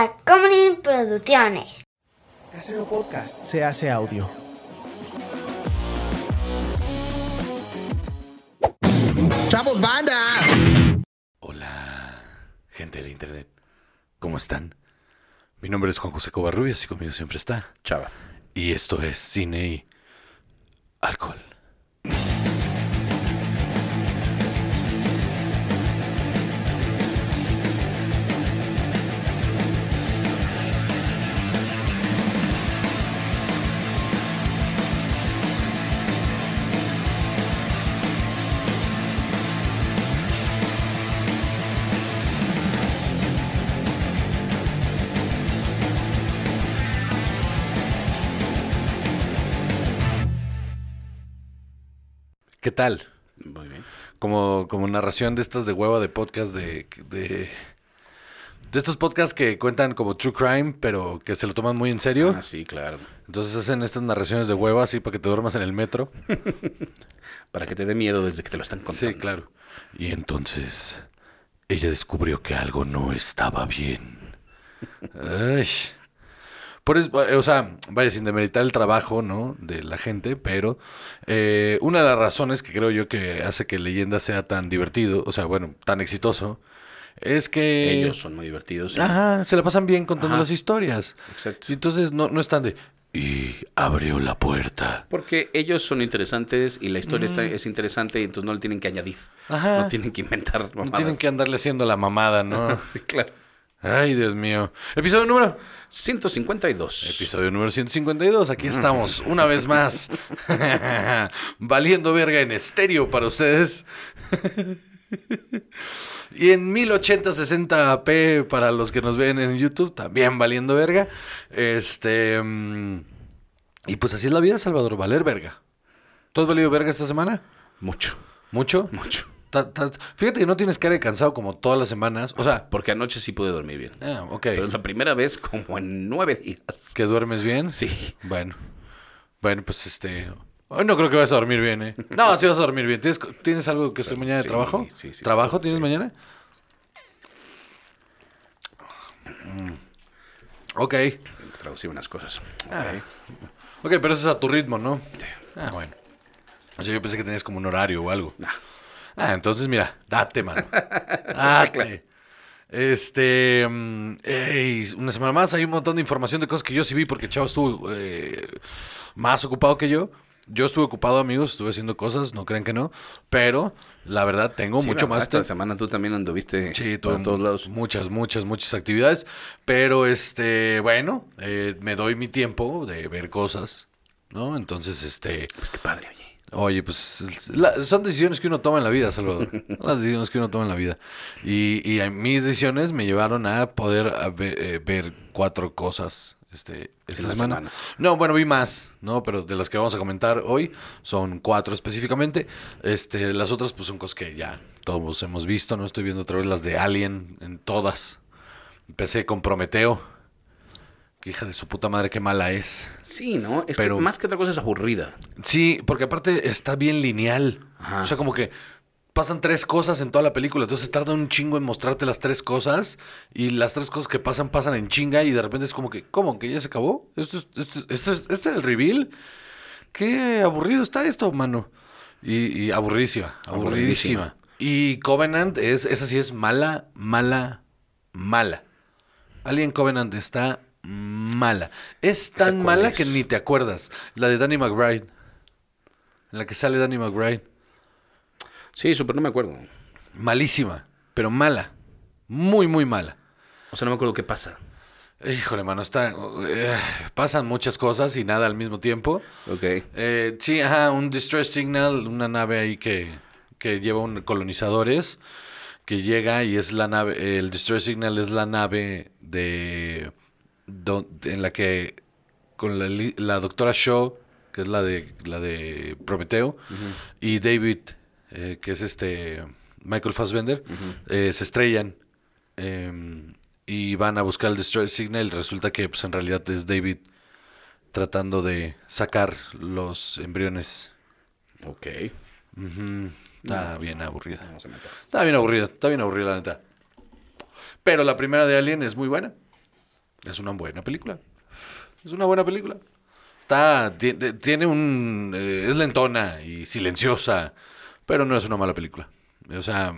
Tacomunin Producciones. Casero Podcast se hace audio. ¡Chavos, banda! Hola, gente del internet. ¿Cómo están? Mi nombre es Juan José Covarrubias y conmigo siempre está Chava. Y esto es Cine y Alcohol. ¿Qué tal? Muy bien. Como, como narración de estas de hueva de podcast de, de, de estos podcasts que cuentan como true crime, pero que se lo toman muy en serio. Ah, sí, claro. Entonces hacen estas narraciones de hueva así para que te duermas en el metro. Para que te dé miedo desde que te lo están contando. Sí, claro. Y entonces ella descubrió que algo no estaba bien. Ay. Por eso, eh, o sea, vaya, sin demeritar el trabajo, ¿no? De la gente, pero eh, una de las razones que creo yo que hace que Leyenda sea tan divertido, o sea, bueno, tan exitoso, es que... Ellos son muy divertidos. ¿sí? Ajá, se la pasan bien contando Ajá. las historias. Exacto. Y entonces no, no están de... Y abrió la puerta. Porque ellos son interesantes y la historia está, es interesante y entonces no le tienen que añadir. Ajá. No tienen que inventar No mamadas. tienen que andarle haciendo la mamada, ¿no? Sí, claro. Ay, Dios mío. Episodio número. 152. Episodio número 152. Aquí estamos, una vez más. Valiendo verga en estéreo para ustedes. y en 1080-60p para los que nos ven en YouTube, también valiendo verga. Este. mm, y pues así es la vida, Salvador, valer verga. ¿Tú has valido verga esta semana? Mucho, ¿Mucho? mucho. Ta- ta- Fíjate que no tienes cara de cansado como todas las semanas. O sea, Porque anoche sí pude dormir bien. ah, ok. Pero es la primera vez como en nueve días. ¿Que duermes bien? Sí. Bueno. Bueno, pues este. Hoy no creo que vas a dormir bien, ¿eh? No, sí vas a dormir bien. ¿Tienes, ¿tienes algo que hacer mañana de sí, trabajo? sí, sí. ¿Trabajo tienes mañana? Mm. Ok. Traducir unas cosas. Ah. Ok. Ok, pero eso es a tu ritmo, ¿no? Ah, bueno. O sea, yo pensé que tenías como un horario o algo. Nah. Ah, entonces mira, date, mano. Date. Este, mm, una semana más hay un montón de información de cosas que yo sí vi porque Chavo estuvo eh, más ocupado que yo. Yo estuve ocupado, amigos, estuve haciendo cosas, no crean que no, pero la verdad tengo Sí, mucho más Esta semana tú también anduviste Sí, por tuve todos lados. muchas, muchas, muchas actividades, pero este, bueno, eh, me doy mi tiempo de ver cosas, ¿no? Entonces, este, Pues qué padre, oye. Oye, pues la- son decisiones que uno toma en la vida, Salvador. Las decisiones que uno toma en la vida. Y, y a mis decisiones me llevaron a poder a eh, ver, cuatro cosas este, esta semana. semana. No, bueno, vi más, ¿no? Pero de las que vamos a comentar hoy son cuatro específicamente. Este, las otras pues son cosas que ya todos hemos visto, ¿no? Estoy viendo otra vez las de Alien en todas. Empecé con Prometeo. Que hija de su puta madre, qué mala es. Sí, ¿no? Es Pero- que más que otra cosa es aburrida. Sí, porque aparte está bien lineal. Ajá. O sea, como que pasan tres cosas en toda la película. Entonces tarda un chingo en mostrarte las tres cosas. Y las tres cosas que pasan, pasan en chinga. Y de repente es como que, ¿cómo? ¿Que ya se acabó? ¿Esto es, esto es- esto es- ¿Este era el reveal? Qué aburrido está esto, mano. Y, y aburridísima, aburridísima. Aburridísima. Y Covenant es, esa sí es mala, mala, mala. Alien Covenant está mala. Es ¿Esa tan mala es? que ni te acuerdas. La de Danny McBride. En la que sale Danny McBride. Sí, súper no me acuerdo. Malísima, pero mala. Muy, muy mala. O sea, no me acuerdo qué pasa. Híjole, mano, está... eh, pasan muchas cosas y nada al mismo tiempo. Ok. Eh, sí, ajá, un distress signal, una nave ahí que, que lleva un colonizadores, que llega y es la nave, el distress signal es la nave de, en la que con la, la doctora Shaw, que es la de la de Prometeo, y David, eh, que es este Michael Fassbender, eh, se estrellan em, y van a buscar el distress signal. Resulta que pues en realidad es David tratando de sacar los embriones. Ok. Está bien aburrida. No antoja. Está bien aburrida, está bien aburrida la neta. Pero la primera de Alien es muy buena. Es una buena película. Es una buena película. Está, ti- ti- tiene un... eh, es lentona y silenciosa, pero no es una mala película. O sea,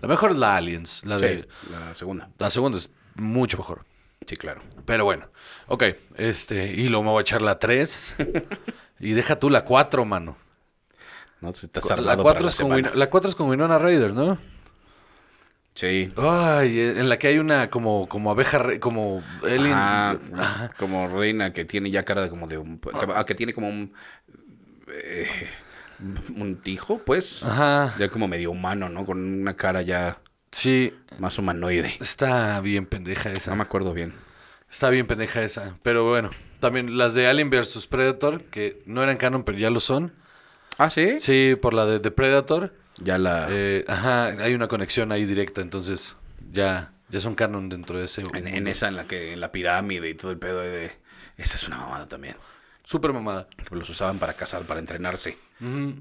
la mejor es la Aliens. La, de, la segunda. la segunda es mucho mejor. Sí, claro. Pero bueno, ok. Este, y luego me voy a echar la 3. y deja tú la 4, mano. No, Si estás La armado 4 para es, la cuatro es con Winona Ryder, ¿no? Sí. Ay, en la que hay una como, como abeja, como alien. Ajá, Ajá. como reina que tiene ya cara de como de un... que- ah, que tiene como un... eh, un hijo, pues. Ajá. Ya como medio humano, ¿no? Con una cara ya Sí, más humanoide. está bien pendeja esa. No me acuerdo bien. Está bien pendeja esa. Pero bueno, también las de Alien vs Predator, que no eran canon, pero ya lo son. Ah, ¿sí? Sí, por la de The Predator. Ya la... Eh, ajá, hay una conexión ahí directa, entonces ya, ya son canon dentro de ese. en, esa en la que... En la pirámide y todo el pedo de... Esa es una mamada también. Súper mamada. Los usaban para cazar, para entrenarse. Ujú.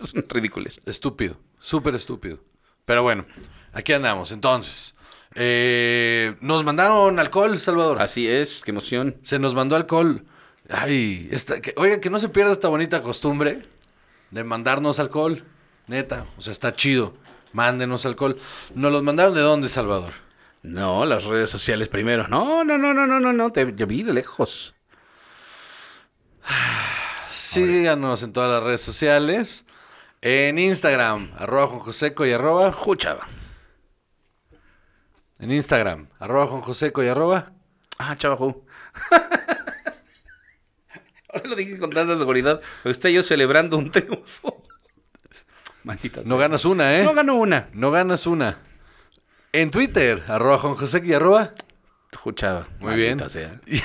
Son ridículos. Estúpido, súper estúpido. Pero bueno, aquí andamos. Entonces, eh, nos mandaron alcohol, Salvador. Así es, qué emoción. Se nos mandó alcohol. Ay, esta, que, oiga, que no se pierda esta bonita costumbre de mandarnos alcohol. Neta, o sea, está chido. Mándenos alcohol. ¿Nos los mandaron de dónde, Salvador? No, las redes sociales primero. No, no, no, no, no, no, no. Te, vi de lejos. Síganos en todas las redes sociales. En Instagram, arroba Juan Joseco y arroba. Juchaba. En Instagram, arroba Juan Joseco y arroba. Ah, chavajo. Ahora lo dije con tanta seguridad. Estoy yo celebrando un triunfo. Maldita No sea. ganas una, ¿eh? No gano una. No ganas una. En Twitter, arroba Juan Joseco y arroba. Juchaba. Muy bien. Sea. Y,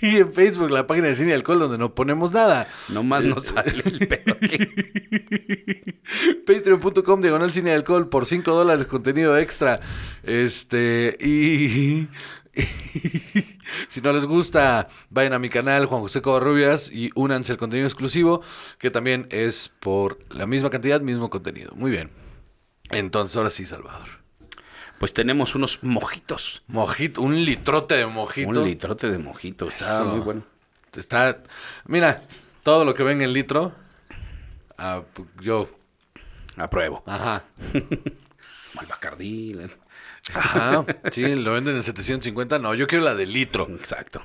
y en Facebook, la página de Cine y Alcohol, donde no ponemos nada. Nomás no sale el pedo. Patreon.com, diagonal Cine y Alcohol, por 5 dólares, contenido extra. Este, y... si no les gusta, vayan a mi canal, Juan José Covarrubias, y únanse al contenido exclusivo, que también es por la misma cantidad, mismo contenido. Muy bien. Entonces, ahora sí, Salvador. Pues tenemos unos mojitos. Mojito, un litrote de mojito. Un litrote de mojito. Está Eso. muy bueno. Está, mira, todo lo que ven en el litro, ah, yo, Apruebo. ajá, Como el Bacardí. la- ajá, sí, lo venden en 750, no, yo quiero la de litro, Exacto.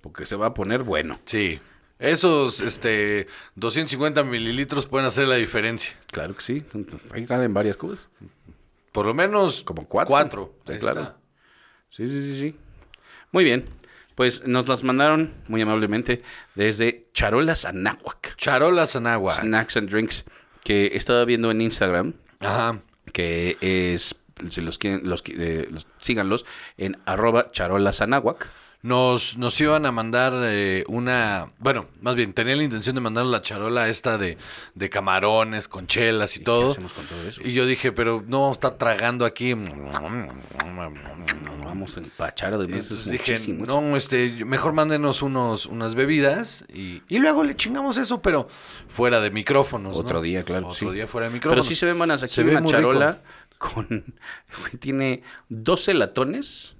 Porque se va a poner bueno. sí, esos, este, 250 mililitros pueden hacer la diferencia, Claro que sí. Ahí salen varias cosas. por lo menos Como cuatro. cuatro, Sí, claro. está. Sí, sí, sí, sí. Muy bien. Pues nos las mandaron muy amablemente desde Charolas Anáhuac. Charolas agua, Snacks and Drinks. Que estaba viendo en Instagram. ajá, Que es. Si los quieren, los, eh, los- síganlos en arroba charolas anáhuac. Nos, nos iban a mandar eh, una, bueno, más bien, tenía la intención de mandar la charola esta de, de camarones con chelas y ¿Qué todo. hacemos con todo eso? Y yo dije, pero no vamos a estar tragando aquí. Nos vamos a empachar además. Entonces es dije, no, este, mejor mándenos unos, unas bebidas y, y luego le chingamos eso, pero fuera de micrófonos. ¿no? Otro día, claro. Otro sí. día fuera de micrófonos. Pero sí se ven buenas aquí Se ve una charola con. tiene 12 latones.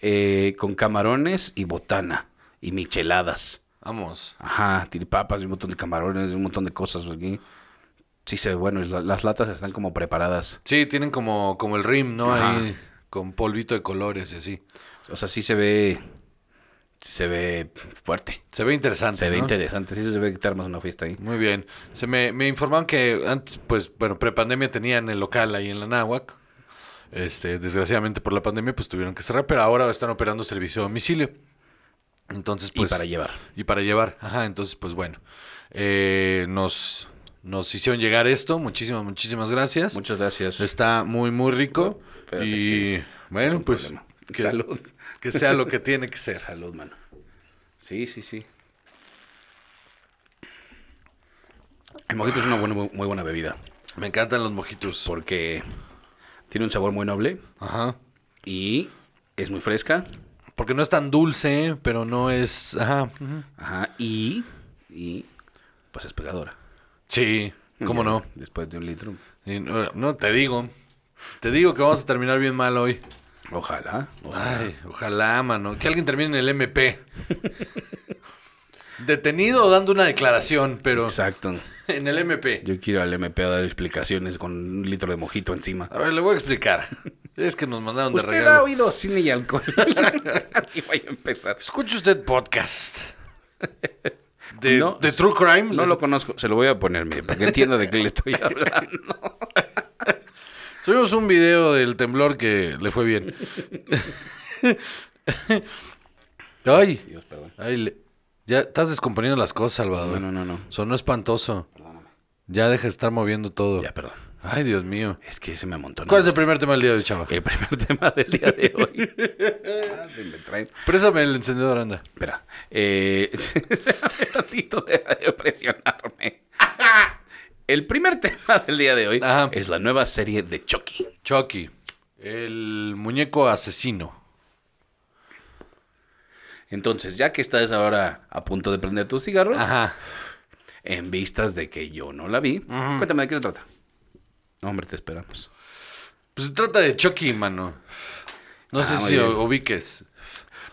eh, con camarones y botana. Y micheladas. Vamos. Ajá, tiene papas y un montón de camarones, un montón de cosas aquí. Sí se ve bueno. las latas están como preparadas. Sí, tienen como, como el rim, ¿no? Ajá. Ahí con polvito de colores y así. O sea, sí se ve. Se ve fuerte. Se ve interesante. Se ve ¿no? interesante. Sí se ve que te armas una fiesta ahí. Muy bien. Se me, me informaron que antes, pues, bueno, prepandemia tenían el local ahí en la Náhuac. Este, desgraciadamente por la pandemia, pues tuvieron que cerrar, pero ahora están operando servicio a domicilio. Entonces, pues. y para llevar. Y para llevar. Ajá, entonces, pues bueno. Eh, nos, nos hicieron llegar esto. Muchísimas, muchísimas gracias. Muchas gracias. Está muy, muy rico. Y es bueno, pues que, Salud. Que sea lo que tiene que ser. Salud, mano. Sí, sí, sí. El mojito es una buena, muy buena bebida. Me encantan los mojitos. Porque tiene un sabor muy noble Ajá. y es muy fresca. Porque no es tan dulce, pero no es. Ajá. Ajá. Y, y pues es pegadora. Sí, ¿cómo Ya, no? Después de un litro. Y no? no, te digo. Te digo que vamos a terminar bien mal hoy. Ojalá. ojalá. Ay, ojalá, mano. Que alguien termine en el MP. Detenido o dando una declaración, pero Exacto. en el MP. Yo quiero al MP a dar explicaciones con un litro de mojito encima. A ver, le voy a explicar. Es que nos mandaron de Usted ha regalo. oído cine y alcohol. Así voy a empezar. Escuche usted podcast. De, No, de True Crime. No lo conozco. Se lo voy a poner, mire, para que entienda de qué le estoy hablando. Subimos un video del temblor que le fue bien. Ay, Dios, perdón. ay, le- ya estás descomponiendo las cosas, Salvador. No, no, no, no. Sonó espantoso. Ya deja de estar moviendo todo. Ya, perdón. Ay, Dios mío. Es que se me amontona. ¿Cuál es el primer tema del día de hoy, chava? el primer tema del día de hoy? Ah, se me. Présame el encendedor, anda. Espera. Eh, espérame tantito, deja de presionarme. El primer tema del día de hoy Ajá. es la nueva serie de Chucky. Chucky, el muñeco asesino. Entonces, ya que estás ahora a punto de prender tu cigarro, Ajá. en vistas de que yo no la vi, cuéntame de qué se trata. Hombre, te esperamos. Pues se trata de Chucky, mano. No Ah, sé si bien. ubiques.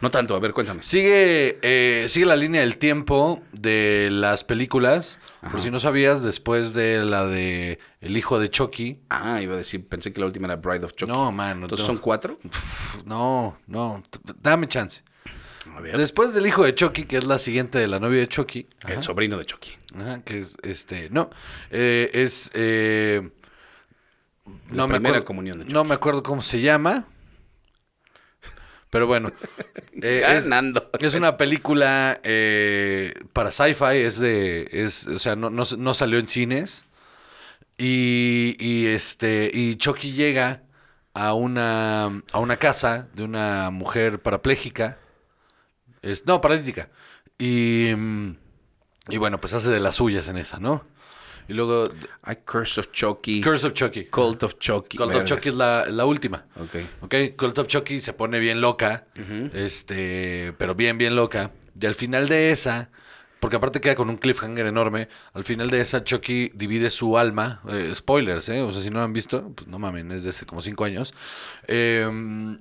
No tanto, a ver, cuéntame. Sigue, eh, sigue la línea del tiempo de las películas. Por si no sabías, después de la de El hijo de Chucky. Ah, iba a decir, pensé que la última era Bride of Chucky. No, Entonces no. son cuatro. No, no, dame chance. A ver, Después del hijo de Chucky, que es la siguiente de la novia de Chucky. el sobrino de Chucky. Ajá, que es este. No, eh, es. eh, La primera comunión de No Chucky. me acuerdo cómo se llama. Pero bueno. eh, es, Ganando. es una película eh, para sci-fi. Es de. Es, o sea, no, no, no salió en cines. Y, y este. Y Chucky llega a una. a una casa de una mujer parapléjica. Es, no, paralítica. Y. mm, y bueno, pues hace de las suyas en esa, ¿no? Y luego Hay Curse of Chucky. Curse of Chucky. Cult of Chucky. Cult of. Chucky es la, la última. Ok. Ok, Cult of Chucky se pone bien loca. Este, pero bien, bien loca. Y al final de esa, porque aparte queda con un cliffhanger enorme, al final de esa Chucky divide su alma. eh, spoilers, ¿eh? O sea, si no lo han visto, pues no mamen, es de hace como cinco años. eh,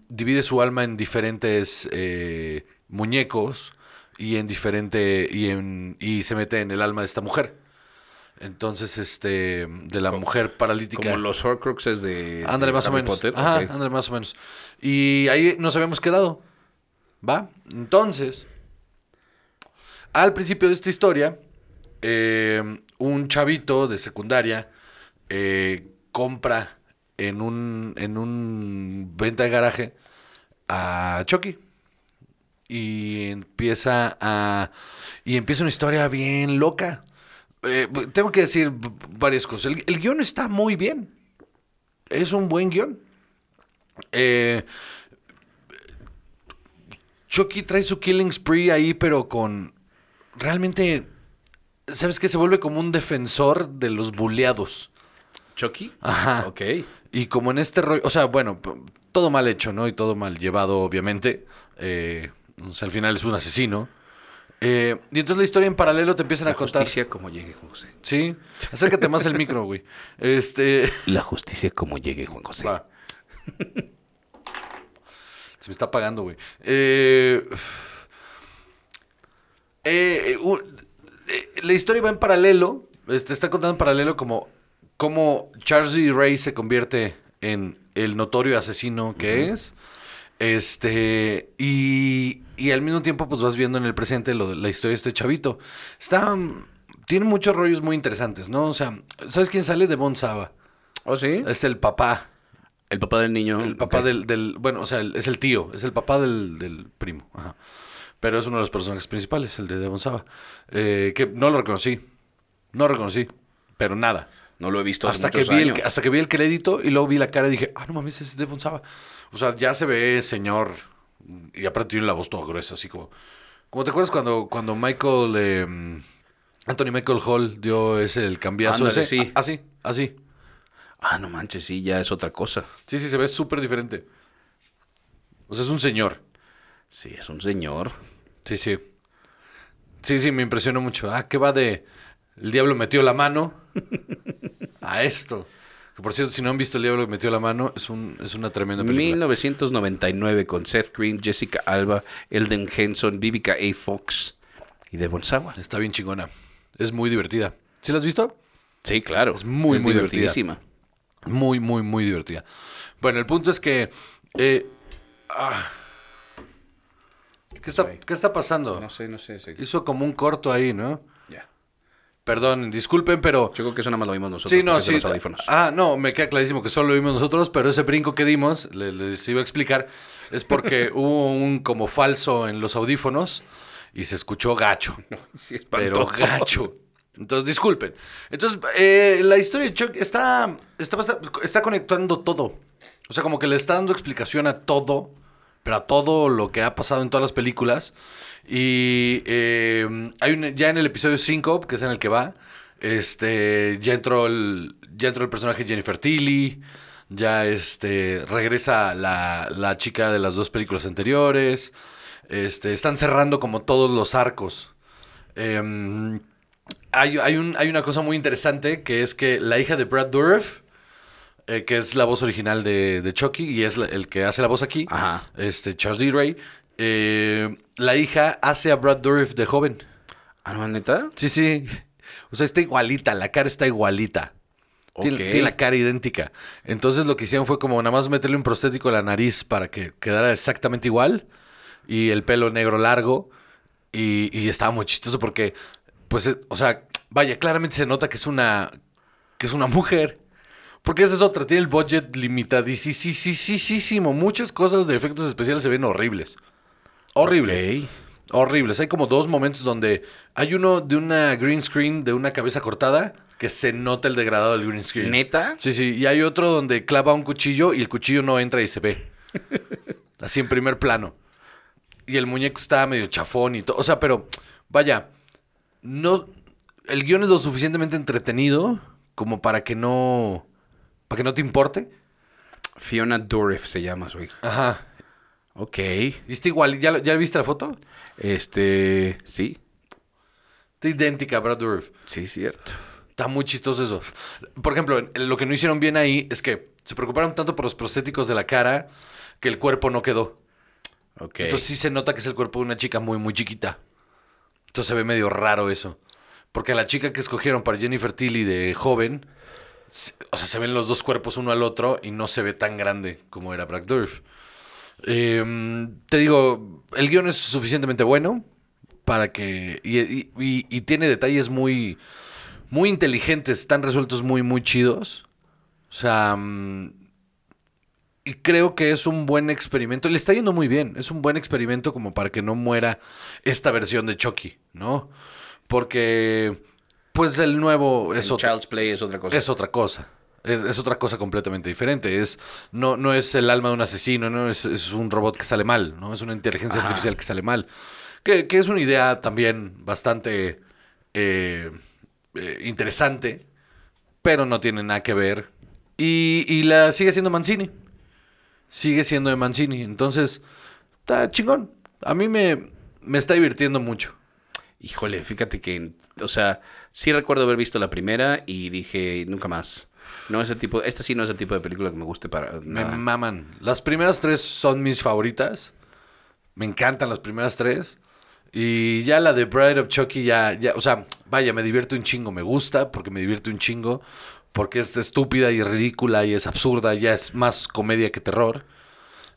divide su alma en diferentes eh, muñecos y en diferente. Y, en, y se mete en el alma de esta mujer. Entonces, este, de la mujer paralítica. Como los Horcruxes de, Ándale, más o menos. Potter. Ajá, ok. ándale, más o menos. Y ahí nos habíamos quedado. ¿Va? Entonces, al principio de esta historia, eh, un chavito de secundaria eh, compra en un, en un venta de garaje a Chucky. Y empieza a. Y empieza una historia bien loca. Eh, tengo que decir varias cosas. El, el guion está muy bien. Es un buen guion. Eh, Chucky trae su killing spree ahí, pero con. Realmente. ¿Sabes qué? Se vuelve como un defensor de los buleados. Chucky. Ajá. Ok. Y como en este rollo, o sea, bueno, todo mal hecho, ¿no? Y todo mal llevado, obviamente. Eh, o sea, al final es un asesino. Eh, y entonces la historia en paralelo te empiezan La a contar. justicia como llegue, Juan José. Sí, acércate más al micro, güey. Este. La justicia como llegue, Juan José. Va. Se me está apagando, güey. Eh, eh, eh, la historia va en paralelo. Este, está contando en paralelo como cómo Charles E. Ray se convierte en el notorio asesino que es. Este, y, y al mismo tiempo, pues vas viendo en el presente lo la historia de este chavito. Está. mm, Tiene muchos rollos muy interesantes, ¿no? O sea, ¿sabes quién sale de Bon Saba? ¿Oh, sí? Es el papá. El papá del niño. El papá del, del- Bueno, o sea, el- es el tío. Es el papá del, del primo. Ajá. Pero es uno de los personajes principales, el de Devon Saba. Eh, que no lo reconocí. No lo reconocí. Pero nada. No lo he visto hace Hasta que, vi el, hasta que vi el crédito y luego vi la cara y dije, ah, no mames, es Devon Saba. O sea, ya se ve señor. Y aparte tiene la voz toda gruesa, así como. Como te acuerdas cuando, cuando Michael. eh, Anthony Michael Hall dio ese el cambiazo. Ándale, ese? sí. Ah, Así, así. Ah, no manches, sí, ya es otra cosa. Sí, sí, se ve súper diferente. O sea, es un señor. Sí, es un señor. Sí, sí. Sí, sí, me impresionó mucho. Ah, ¿qué va de el diablo metió la mano a esto? Que por cierto, si no han visto El Diablo que metió la mano, es, un, es una tremenda película. 1999 con Seth Green, Jessica Alba, Elden Henson, Vivica A. Fox y Devon Sawa. Está bien chingona. Es muy divertida. ¿Sí la has visto? Sí, claro. Es muy, muy divertida. divertidísima. Muy, muy, muy divertida. Bueno, el punto es que... eh, ah, ¿qué, está, ¿Qué está pasando? No sé, no sé. sé. Hizo como un corto ahí, ¿no? Perdón, disculpen, pero... Yo creo que eso nada más lo vimos nosotros. Sí, no, sí. los audífonos. Ah, no, me queda clarísimo que solo lo vimos nosotros, pero ese brinco que dimos, le- les, iba a explicar, es porque hubo un como falso en los audífonos y se escuchó gacho. Sí, pero gacho. Entonces, disculpen. Entonces, eh, la historia de Chuck está, está, está conectando todo. O sea, como que le está dando explicación a todo, pero a todo lo que ha pasado en todas las películas. Y eh, hay un, ya en el episodio 5, que es en el que va, este, ya entró el, ya entró el personaje Jennifer Tilly, ya este, regresa la, la chica de las dos películas anteriores. Este, están cerrando como todos los arcos. Em, hay, hay, un- hay una cosa muy interesante que es que la hija de Brad Dourif, eh, que es la voz original de, de Chucky y es la- el que hace la voz aquí, Ajá. este Charles D. Ray, eh, la hija hace a Brad Dourif de joven. ¿Ah, no, neta? Sí, sí. O sea, está igualita, la cara está igualita. Tiene, la cara idéntica. Entonces lo que hicieron fue como nada más meterle un prostético a la nariz para que quedara exactamente igual. Y el pelo negro largo. Y, y estaba muy chistoso porque, pues, eh, o sea, vaya, claramente se nota que es una, que es una mujer. Porque esa es otra, tiene el budget limitadísimo. Muchas cosas de efectos especiales se ven horribles. Horribles. Ok. Horribles. Hay como dos momentos donde hay uno de una green screen de una cabeza cortada que se nota el degradado del green screen. ¿Neta? Sí, sí. Y hay otro donde clava un cuchillo y el cuchillo no entra y se ve. Así en primer plano. Y el muñeco está medio chafón y todo. O sea, pero vaya, no. El guion es lo suficientemente entretenido como para que no. para que no te importe. Fiona Dourif se llama su hija. Ajá. Ok. Está igual. ¿Ya, ¿Ya viste la foto? Este. Sí. Está idéntica a Brad Dourif. Sí, cierto. Está muy chistoso eso. Por ejemplo, lo que no hicieron bien ahí es que se preocuparon tanto por los prostéticos de la cara que el cuerpo no quedó. Ok. Entonces sí se nota que es el cuerpo de una chica muy, muy chiquita. Entonces se ve medio raro eso. Porque a la chica que escogieron para Jennifer Tilly de joven, o sea, se ven los dos cuerpos uno al otro y no se ve tan grande como era Brad Dourif. Eh, te digo, el guion es suficientemente bueno para que... Y, y- y- y tiene detalles muy, muy inteligentes, están resueltos muy, muy chidos. O sea... mm, y creo que es un buen experimento. Le está yendo muy bien. Es un buen experimento como para que no muera esta versión de Chucky, ¿no? Porque, pues el nuevo es Child's Play es otra cosa. es otra cosa. Es, otra cosa completamente diferente. Es, no, no es el alma de un asesino, no es, es un robot que sale mal, ¿no? Es una inteligencia Ajá. artificial que sale mal. Que, que es una idea también bastante eh, eh, interesante, pero no tiene nada que ver. Y, y la sigue siendo Mancini. Sigue siendo de Mancini. Entonces, está chingón. A mí me, me está divirtiendo mucho. Híjole, fíjate que, o sea, sí recuerdo haber visto la primera y dije, nunca más. No es el tipo, esta sí no es el tipo de película que me guste para Me maman. Las primeras tres son mis favoritas. Me encantan las primeras tres. Y ya la de Bride of Chucky ya, ya, o sea, vaya, me divierte un chingo. Me gusta porque me divierte un chingo. Porque es estúpida y ridícula y es absurda. Ya es más comedia que terror.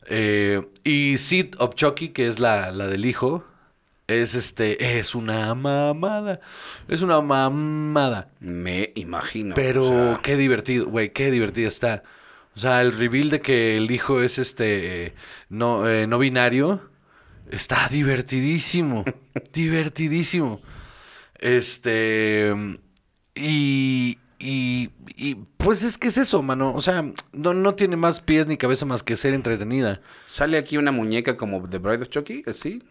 Eh, y Seed of Chucky, que es la, la del hijo, es este, es una mamada. Es una mamada. Me imagino. Pero o sea, qué divertido, güey, qué divertido está. O sea, el reveal de que el hijo es este no, eh, no binario está divertidísimo. divertidísimo. Este. Y, y, y, Pues es que es eso, mano. O sea, no, no tiene más pies ni cabeza más que ser entretenida. Sale aquí una muñeca como The Bride of Chucky, ¿sí?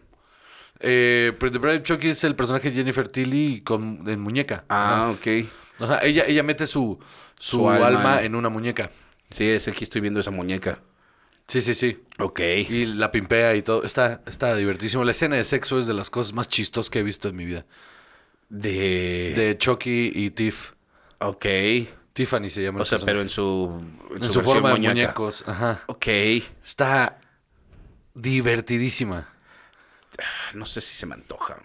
Eh, pero The Bride of Chucky es el personaje de Jennifer Tilly con, en muñeca. Ah, ok. O sea, ella, ella mete su, su, Su alma alma en- una muñeca. Sí, es aquí estoy viendo esa muñeca. Sí, sí, sí. Ok. Y la pimpea y todo. Está, está divertísimo. La escena de sexo es de las cosas más chistosas que he visto en mi vida. De... De Chucky y Tiff. Ok. Tiffany se llama. O sea, pero en su, en su su forma de muñecos. Ajá. Ok. Está divertidísima. No sé si se me antoja.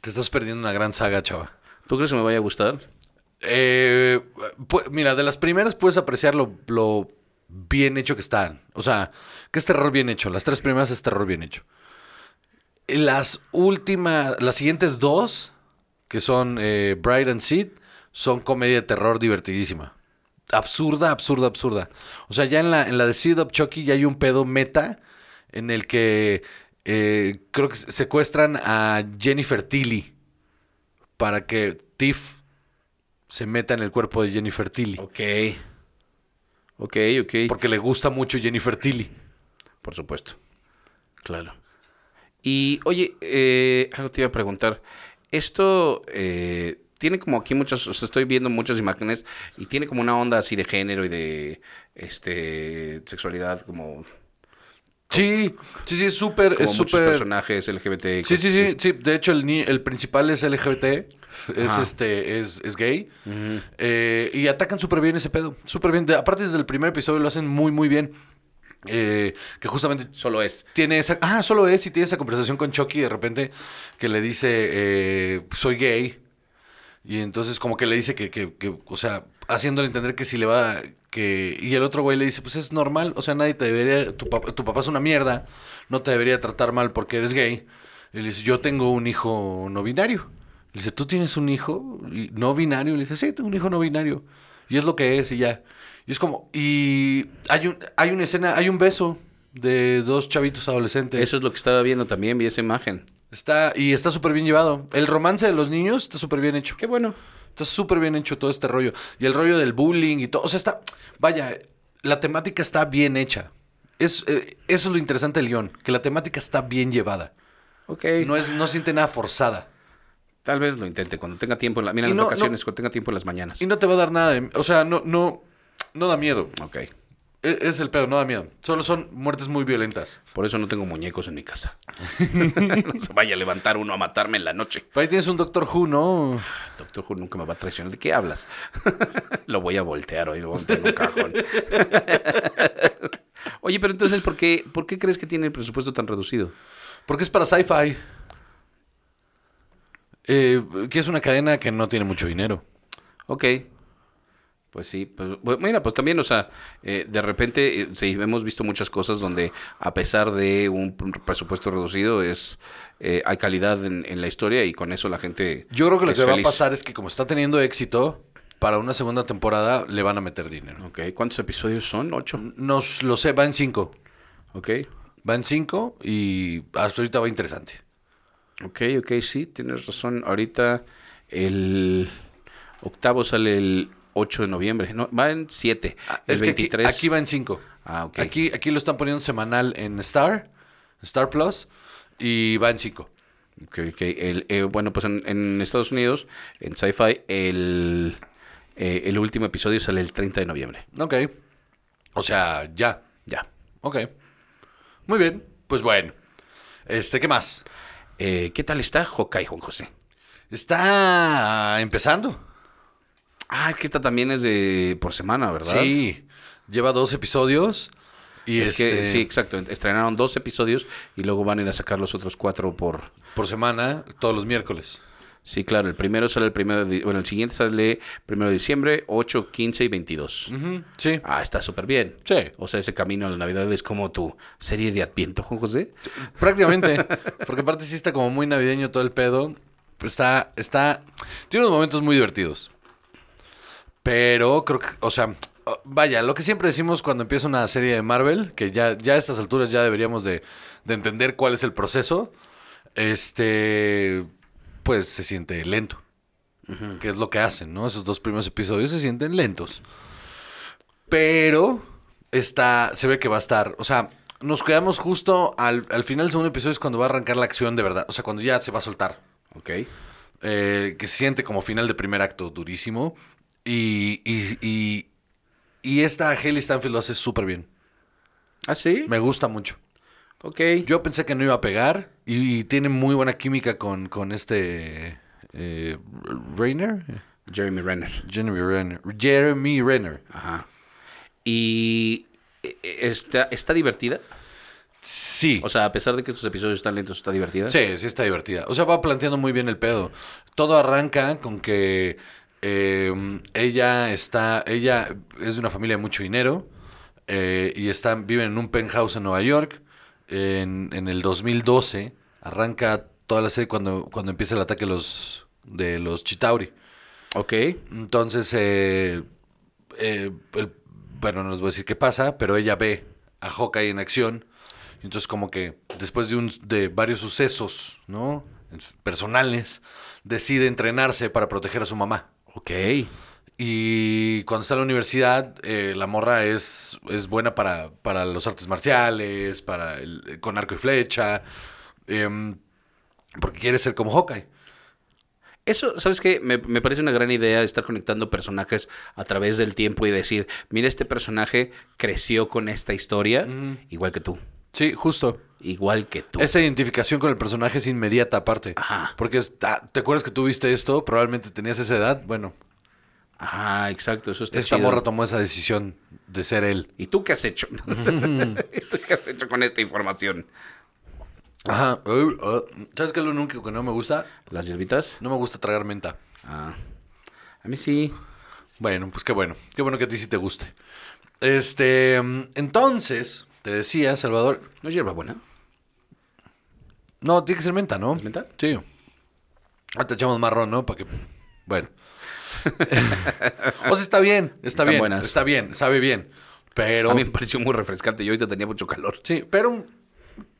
Te estás perdiendo una gran saga, chava. ¿Tú crees que me vaya a gustar? Eh, pu- mira, de las primeras puedes apreciar lo, lo bien hecho que están. O sea, que es terror bien hecho. Las tres primeras es terror bien hecho. Las últimas, las siguientes dos, que son eh, Bride and Seed, son comedia de terror divertidísima. Absurda, absurda, absurda. O sea, ya en la, en la de Seed of Chucky ya hay un pedo meta en el que eh, creo que secuestran a Jennifer Tilly para que Tiff se meta en el cuerpo de Jennifer Tilly. Ok. Ok, ok. Porque le gusta mucho Jennifer Tilly. Por supuesto. Claro. Y, oye, eh, algo te iba a preguntar. Esto eh, tiene como aquí muchas, o sea, estoy viendo muchas imágenes y tiene como una onda así de género y de este sexualidad, como, Sí, sí, sí, es súper, como es muchos súper. personajes LGBT. y Sí, cosas sí, sí, sí. De hecho, el, el principal es LGBT, es Ajá. este, es, es gay. Eh, y atacan súper bien ese pedo. Súper bien. De- aparte, desde el primer episodio lo hacen muy, muy bien. Eh, que justamente Solo es. tiene esa. Ah, solo es y tiene esa conversación con Chucky de repente que le dice: eh, Soy gay. Y entonces, como que le dice que, que, que, o sea, haciéndole entender que si le va. Que Y el otro güey le dice: Pues es normal, o sea, nadie te debería. Tu, papá- tu papá es una mierda, no te debería tratar mal porque eres gay. Y le dice: Yo tengo un hijo no binario. Le dice: ¿Tú tienes un hijo no binario? Le dice: Sí, tengo un hijo no binario. Y es lo que es y ya. Y es como. Y hay, un, hay una escena, hay un beso de dos chavitos adolescentes. Eso es lo que estaba viendo también, vi esa imagen. Está, y está súper bien llevado. El romance de los niños está súper bien hecho. Qué bueno. Está súper bien hecho todo este rollo. Y el rollo del bullying y todo. O sea, está. Vaya, la temática está bien hecha. Es, eh, eso es lo interesante del guion, que la temática está bien llevada. Ok. No, es, no siente nada forzada. Tal vez lo intente cuando tenga tiempo. En la, mira, en no- las vacaciones, no- cuando tenga tiempo en las mañanas. Y no te va a dar nada de. O sea, no, no, no da miedo. Ok. E- Es, el pedo, no da miedo. Solo son muertes muy violentas. Por eso no tengo muñecos en mi casa. no se vaya a levantar uno a matarme en la noche. Pero ahí tienes un Doctor Who, ¿no? Doctor Who nunca me va a traicionar. ¿De qué hablas? lo voy a voltear hoy, lo voy a en un cajón. Oye, pero entonces, ¿por qué, ¿por qué crees que tiene el presupuesto tan reducido? Porque es para sci-fi. Eh, que es una cadena que no tiene mucho dinero. Ok. Pues sí, pues, mira, pues también, o sea, eh, de repente, eh, sí, hemos visto muchas cosas donde a pesar de un pr- presupuesto reducido, es eh, hay calidad en, en la historia y con eso la gente Yo creo que lo que va a pasar es que como está teniendo éxito, para una segunda temporada le van a meter dinero. Ok, ¿cuántos episodios son? ¿Ocho? Nos lo sé, va en cinco. Ok, Va en cinco y hasta ahorita va interesante. ok, ok, sí, tienes razón. Ahorita el octavo sale el 8 de noviembre. No, va en 7. Ah, el es que aquí- 23. aquí, va en cinco. Ah, ok. Aquí, aquí lo están poniendo semanal en Star, Star Plus, y va en cinco. Ok, ok. El, eh, bueno, pues en, en Estados Unidos, en Sci-Fi, el, eh, el último episodio sale el 30 de noviembre. Ok. O sea, ya. Ya. Ok. Muy bien. Pues bueno. Este, ¿qué más? Eh, ¿Qué tal está Hawkeye, Juan José? Está empezando. Ah, es que esta también es de por semana, ¿verdad? Sí. Lleva dos episodios. Y es que, este, sí, exacto. Estrenaron dos episodios y luego van a ir a sacar los otros cuatro por... por semana, todos los miércoles. Sí, claro. El primero sale el primero... de- Bueno, el siguiente sale primero de diciembre, 8, 15 y 22. Ujú, Sí. Ah, está súper bien. Sí. O sea, ese camino a la Navidad es como tu serie de Adviento, Juan José. Prácticamente. Porque aparte sí está como muy navideño todo el pedo. Está, está. Tiene unos momentos muy divertidos. Pero creo que, o sea, oh, vaya, lo que siempre decimos cuando empieza una serie de Marvel, que ya, ya a estas alturas ya deberíamos de, de entender cuál es el proceso. Este, pues se siente lento. Que es lo que hacen, ¿no? Esos dos primeros episodios se sienten lentos. Pero está, se ve que va a estar, o sea, nos quedamos justo al, al final del segundo episodio es cuando va a arrancar la acción de verdad, o sea, cuando ya se va a soltar. Ok. Eh, que se siente como final de primer acto durísimo. Y, y, y, y esta Haley Stanfield lo hace súper bien. ¿Ah, sí? Me gusta mucho. Ok. Yo pensé que no iba a pegar y, tiene muy buena química con, con este eh, Rainer. Jeremy Renner. Jeremy Renner. Jeremy Renner. Ajá. Y eh, eh, está, está divertida. Sí. O sea, a pesar de que estos episodios están lentos, está divertida. Sí, sí está divertida. O sea, va planteando muy bien el pedo. Todo arranca con que eh, ella está, ella es de una familia de mucho dinero eh, y está, viven en un penthouse en Nueva York. En, en el 2012 arranca toda la serie cuando, cuando empieza el ataque de los, de los Chitauri. Ok. Entonces, eh, eh, el- bueno, no les voy a decir qué pasa, pero ella ve a Hawkeye en acción. Y entonces, como que después de, un, de varios sucesos, ¿no? Personales, decide entrenarse para proteger a su mamá. Ok. Y cuando está en la universidad, eh, la morra es, es buena para, para los artes marciales, para el, con arco y flecha, em, porque quiere ser como Hawkeye. Eso, ¿sabes qué? Me, me parece una gran idea estar conectando personajes a través del tiempo y decir, mira, este personaje creció con esta historia, igual que tú. Sí, justo. Igual que tú. Esa identificación con el personaje es inmediata aparte. Ajá. Porque ah, te acuerdas que tú viste esto, probablemente tenías esa edad. Bueno, Ajá, exacto, eso está esta chido. morra tomó esa decisión de ser él. ¿Y tú qué has hecho? ¿Y tú qué has hecho con esta información? Ajá. Uh, ¿Sabes qué es lo único que no me gusta? ¿Las hierbitas? No me gusta tragar menta. Ah. A mí sí. Bueno, pues qué bueno. Qué bueno que a ti sí te guste. Este, mm, entonces, te decía, Salvador. ¿No es hierba buena? No, tiene que ser menta, ¿no? ¿Es menta? Sí. Ah, te echamos marrón, ¿no? Para que. Bueno. o sea, está bien, está Están bien. buenas. Está bien, sabe bien. Pero. A mí me pareció muy refrescante. Yo ahorita tenía mucho calor. Sí, pero un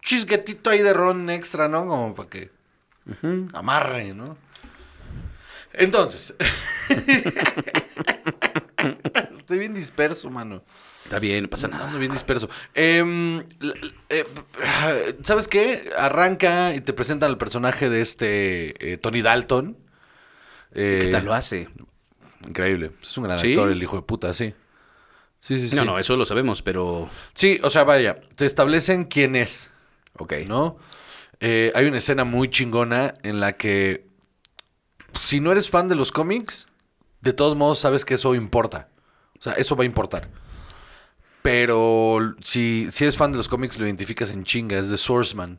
chisguetito ahí de ron extra, ¿no? Como para que amarre, ¿no? Entonces. Estoy bien disperso, mano. Está bien, no pasa nada. Ando bien disperso. Em, eh, ¿Sabes qué? Arranca y te presentan al personaje de este eh, Tony Dalton. Eh, ¿Qué tal lo hace? Increíble. Es un gran ¿Sí? actor, el hijo de puta, sí. Sí, sí, sí. No, no, eso lo sabemos, pero... Sí, o sea, vaya, te establecen quién es. Ok. ¿no? Eh, hay una escena muy chingona en la que si no eres fan de los cómics, de todos modos sabes que eso importa. O sea, eso va a importar. Pero si, si eres fan de los cómics, lo identificas en chinga. Es de Swordsman.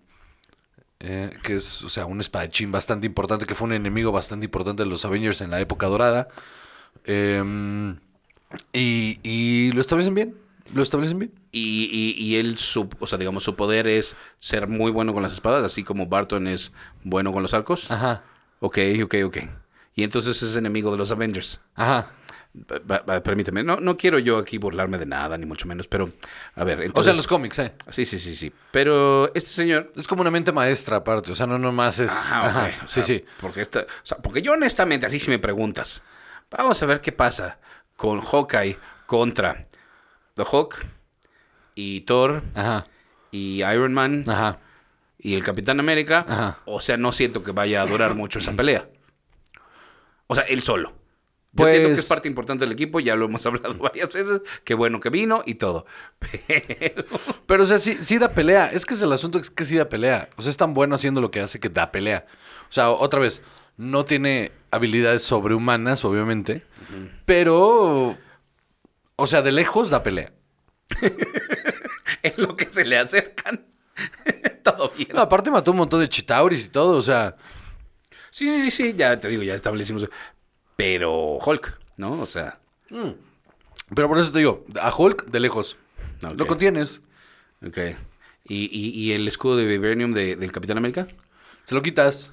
eh, que es, o sea, un espadachín bastante importante, que fue un enemigo bastante importante de los Avengers en la época dorada. Em, y, y lo establecen bien. Lo establecen bien. Y, y, y él, su, o sea, digamos, su poder es ser muy bueno con las espadas, así como Barton es bueno con los arcos. Ajá. Ok, ok, ok. Y entonces es enemigo de los Avengers. Ajá. Permíteme, no, no quiero yo aquí burlarme de nada, ni mucho menos, pero, a ver, entonces... O sea, los cómics, ¿eh? Sí, sí, sí, sí. Pero este señor... Es como una mente maestra aparte, o sea, no nomás es... Ajá, ok, Ajá, o sí, sí. Porque, esta, o sea, porque yo honestamente, así si me preguntas, vamos a ver qué pasa con Hawkeye contra The Hawk y Thor Ajá, y Iron Man ajá. y el Capitán América. Ajá. O sea, no siento que vaya a durar mucho esa pelea. O sea, él solo. Yo Pues- entiendo que es parte importante del equipo, ya lo hemos hablado varias veces, qué bueno que vino y todo. Pero... Pero, o sea, sí, sí da pelea. Es que es el asunto es que sí da pelea. O sea, es tan bueno haciendo lo que hace que da pelea. O sea, otra vez, no tiene habilidades sobrehumanas, obviamente, pero... O sea, de lejos da pelea. en lo que se le acercan, todo bien. No, aparte mató un montón de chitauris y todo, o sea... Sí, sí, sí, sí, ya te digo, ya establecimos. Pero Hulk, ¿no? O sea, Pero por eso te digo, a Hulk de lejos. Lo contienes. ok. ¿Y, y, y el escudo de Vibranium de- del Capitán América? Se lo quitas.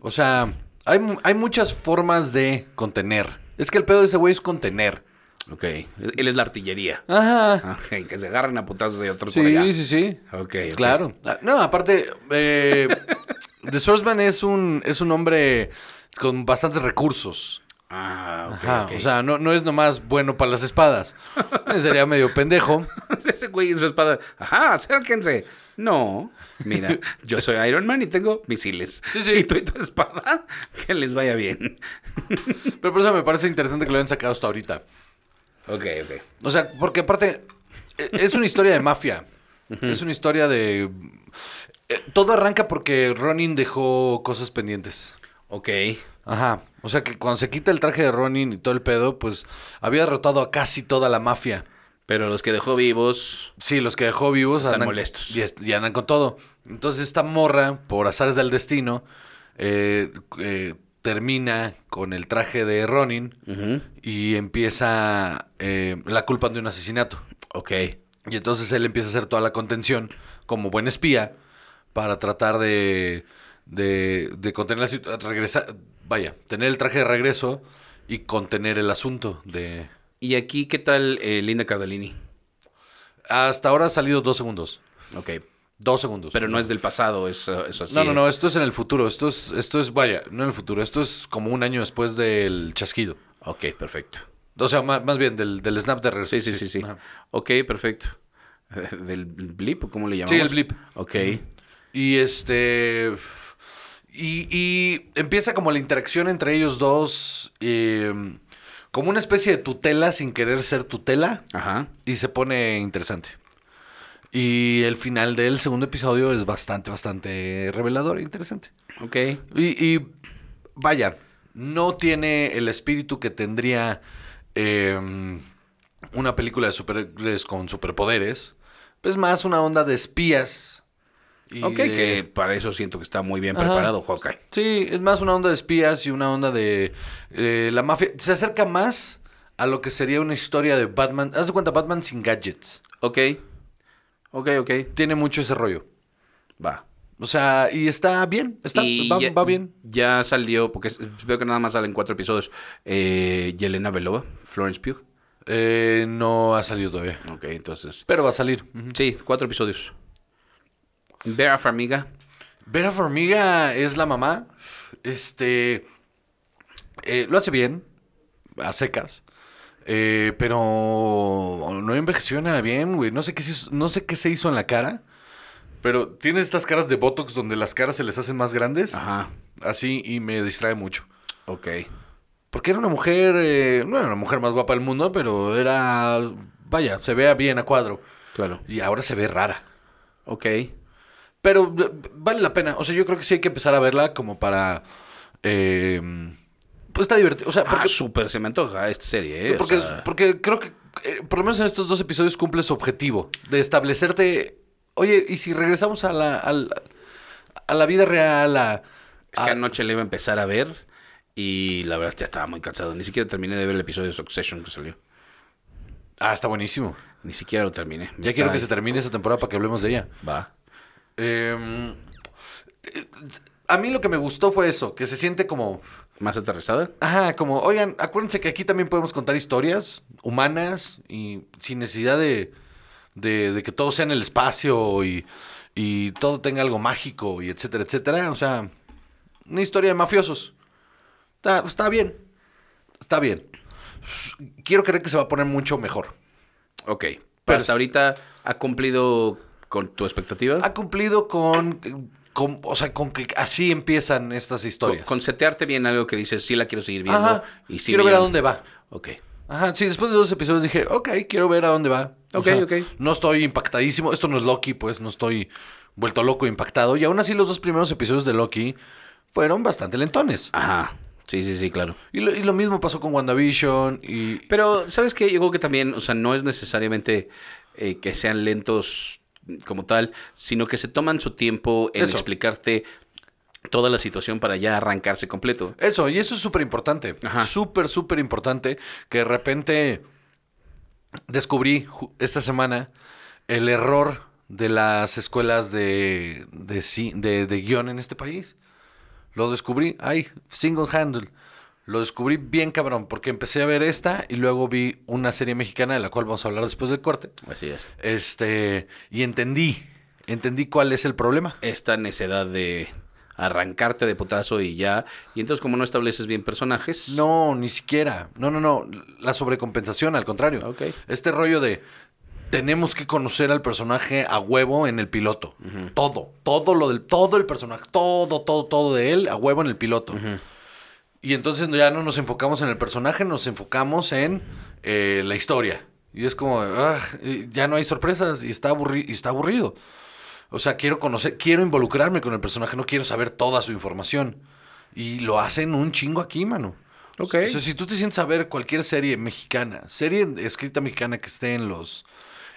O sea, hay, hay muchas formas de contener. Es que el pedo de ese güey es contener. Ok. Él es la artillería. Ajá. Ok, que se agarren a putazos de otros Sí, por allá. sí, sí. Ok, ok. Claro. Ah, No, aparte, eh, The Swordsman es un, es un hombre con bastantes recursos. Ah, ok, Ajá, ok. O sea, no, no es nomás bueno para las espadas. Sería medio pendejo. Ese güey y su espada. Ajá, acérquense. No, mira, yo soy Iron Man y tengo misiles. Sí, sí. Y tú y tu espada, que les vaya bien. Pero por eso me parece interesante que lo hayan sacado hasta ahorita. Ok, ok. O sea, porque aparte, e- es una historia de mafia. Es una historia de... eh, Todo arranca porque Ronin dejó cosas pendientes. Ok. Ajá. O sea que cuando se quita el traje de Ronin y todo el pedo, pues había derrotado a casi toda la mafia. Pero los que dejó vivos. Sí, los que dejó vivos Están andan molestos. Y, andan con todo. Entonces esta morra, por azares del destino, eh, eh, termina con el traje de Ronin y empieza eh, la culpa de un asesinato. Ok. Y entonces él empieza a hacer toda la contención como buen espía para tratar de, de, de contener la situación, regresar, vaya, tener el traje de regreso y contener el asunto de... ¿Y aquí qué tal eh, Linda Cardellini? Hasta ahora ha salido dos segundos. Ok. Dos segundos. Pero no es del pasado, es, uh, es así. No, no, no, esto es en el futuro. Esto es, esto es, vaya, no en el futuro. Esto es como un año después del chasquido. Ok, perfecto. O sea, más, más bien del, del snap de regreso. Sí, sí, sí, sí. Ajá. Ok, perfecto. ¿Del blip o cómo le llamamos? Sí, el blip. Ok. Y este. Y, y empieza como la interacción entre ellos dos. eh, como una especie de tutela sin querer ser tutela. Ajá. Y se pone interesante. Y el final del segundo episodio es bastante, bastante revelador e interesante. Ok. Y, y, vaya, no tiene el espíritu que tendría eh, una película de superhéroes con superpoderes. Es más una onda de espías. Y Ok, de- que para eso siento que está muy bien Ajá. preparado, Hawkeye. Sí, es más una onda de espías y una onda de eh, la mafia. Se acerca más a lo que sería una historia de Batman. Haz de cuenta, Batman sin gadgets. Ok. Ok, ok. Tiene mucho ese rollo. Va. O sea, y está bien. Está, va, ya, va bien. Ya salió, porque veo que nada más salen cuatro episodios. Eh, Yelena Belova, Florence Pugh. Eh, no ha salido todavía. Ok, entonces. Pero va a salir. Sí, cuatro episodios. Vera Farmiga. Vera Formiga es la mamá. Este. eh, lo hace bien. A secas. eh, pero no envejeció nada bien, güey. No sé qué se hizo- no sé qué se hizo en la cara. Pero tiene estas caras de Botox donde las caras se les hacen más grandes. Ajá. Así y me distrae mucho. Ok. Porque era una mujer. eh, no era una mujer más guapa del mundo, pero era. Vaya, se vea bien a cuadro. Claro. Y ahora se ve rara. Ok. Pero eh, vale la pena. O sea, yo creo que sí hay que empezar a verla como para. eh, pues está divertido. O sea, Ah, porque, súper se me antoja esta serie, ¿eh? O porque, sea, porque creo que eh, por lo menos en estos dos episodios cumple su objetivo de establecerte. Oye, ¿y si regresamos a la, al- a la vida real? A, Es que a- anoche le iba a empezar a ver y la verdad ya estaba muy cansado. Ni siquiera terminé de ver el episodio de Succession que salió. Ah, está buenísimo. Ni siquiera lo terminé. Ya quiero que se termine esa temporada para que hablemos de ella. Va. Eh, a mí lo que me gustó fue eso, que se siente como. ¿Más aterrizada? Ajá, como, oigan, acuérdense que aquí también podemos contar historias humanas y sin necesidad de, de, de que todo sea en el espacio y, y todo tenga algo mágico y etcétera, etcétera. O sea, una historia de mafiosos. Está, está bien, está bien. Quiero creer que se va a poner mucho mejor. Ok. Pero Pero hasta ahorita ha cumplido con tu expectativa. Ha cumplido con, con- o sea, con que así empiezan estas historias. con setearte bien algo que dices, sí la quiero seguir viendo. Ajá, y sí quiero ver a dónde va. Ok. Ajá, sí, después de dos episodios dije, ok, quiero ver a dónde va. O Ok, sea, ok. No estoy impactadísimo. Esto no es Loki, pues no estoy vuelto loco impactado. Y aún así los dos primeros episodios de Loki fueron bastante lentones. Ajá. Sí, sí, sí, claro. Y lo, y lo mismo pasó con WandaVision y... Pero, ¿sabes qué? Yo creo que también, o sea, no es necesariamente eh, que sean lentos como tal, sino que se toman su tiempo en Eso. explicarte toda la situación para ya arrancarse completo. Eso, y eso es súper importante. Súper, súper importante que de repente descubrí esta semana el error de las escuelas de, de, de, de guion en este país. Lo descubrí, ay, single handle. Lo descubrí bien cabrón, porque empecé a ver esta y luego vi una serie mexicana de la cual vamos a hablar después del corte. Así es. Este, y entendí, entendí cuál es el problema. Esta necedad de arrancarte de putazo y ya. Y entonces, como no estableces bien personajes. No, ni siquiera. No, no, no. La sobrecompensación, al contrario. Ok. Este rollo de tenemos que conocer al personaje a huevo en el piloto. Todo, todo lo del, todo el personaje, todo, todo, todo de él a huevo en el piloto. Y entonces ya no nos enfocamos en el personaje, nos enfocamos en eh, la historia. Y es como, ah, ya no hay sorpresas y está, aburri- y está aburrido. O sea, quiero conocer, quiero involucrarme con el personaje, no quiero saber toda su información. Y lo hacen un chingo aquí, mano. Ok. O sea, si tú te sientes a ver cualquier serie mexicana, serie escrita mexicana que esté en los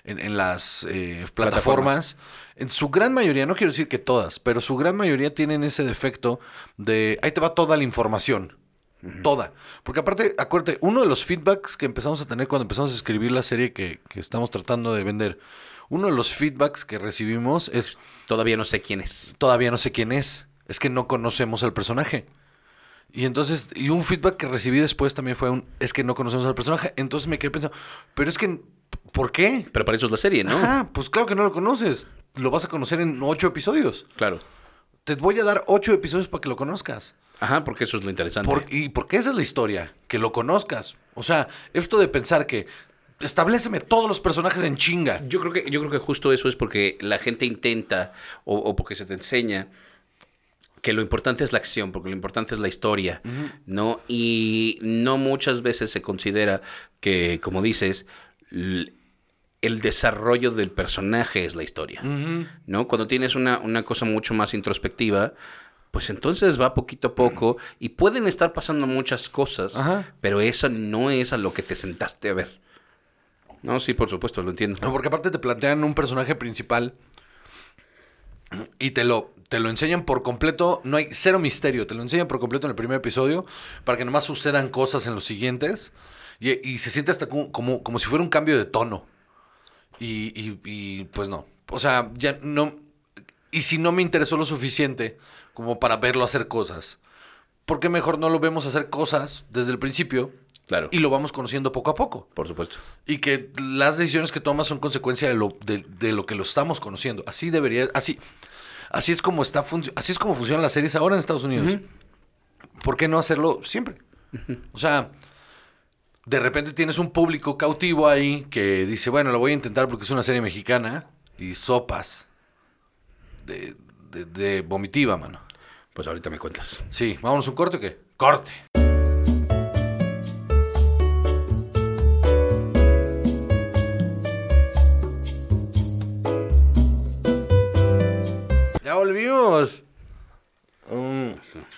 en, en las eh, plataformas, en su gran mayoría, no quiero decir que todas, pero su gran mayoría tienen ese defecto de ahí te va toda la información. Toda. Porque aparte, acuérdate, uno de los feedbacks que empezamos a tener cuando empezamos a escribir la serie que, que estamos tratando de vender, uno de los feedbacks que recibimos es Todavía no sé quién es. todavía no sé quién es. Es que no conocemos al personaje. Y entonces, y un feedback que recibí después también fue un, es que no conocemos al personaje. Entonces me quedé pensando, pero es que, ¿por qué? Pero para eso es la serie, ¿no? Ajá, pues claro que no lo conoces. Lo vas a conocer en ocho episodios. Claro. Te voy a dar ocho episodios para que lo conozcas. Ajá, porque eso es lo interesante. Por- y porque esa es la historia, que lo conozcas. O sea, esto de pensar que estableceme todos los personajes en chinga. Yo creo que, yo creo que justo eso es porque la gente intenta, o, o porque se te enseña, que lo importante es la acción, porque lo importante es la historia, ¿no? Y no muchas veces se considera que, como dices, el desarrollo del personaje es la historia, ¿no? Cuando tienes una, una cosa mucho más introspectiva, pues entonces va poquito a poco y pueden estar pasando muchas cosas, Ajá. pero eso no es a lo que te sentaste a ver. No, sí, por supuesto, lo entiendo. No, porque aparte te plantean un personaje principal y te lo, te lo enseñan por completo. No hay cero misterio. Te lo enseñan por completo en el primer episodio para que nomás sucedan cosas en los siguientes. Y, y se siente hasta como, como, como si fuera un cambio de tono. Y, y- y, pues no. O sea, ya no. Y si no me interesó lo suficiente como para verlo hacer cosas, ¿por qué mejor no lo vemos hacer cosas desde el principio Claro, y lo vamos conociendo poco a poco? por supuesto. Y que las decisiones que tomas son consecuencia de lo, de, de lo que lo estamos conociendo. Así debería, así, así es como está así es como funcionan las series ahora en Estados Unidos. ¿Por qué no hacerlo siempre? O sea, de repente tienes un público cautivo ahí que dice, bueno, lo voy a intentar porque es una serie mexicana y sopas de, de, de vomitiva, mano. Pues ahorita me cuentas. Sí, vámonos un corte o qué? Corte. Ya volvimos. Mm,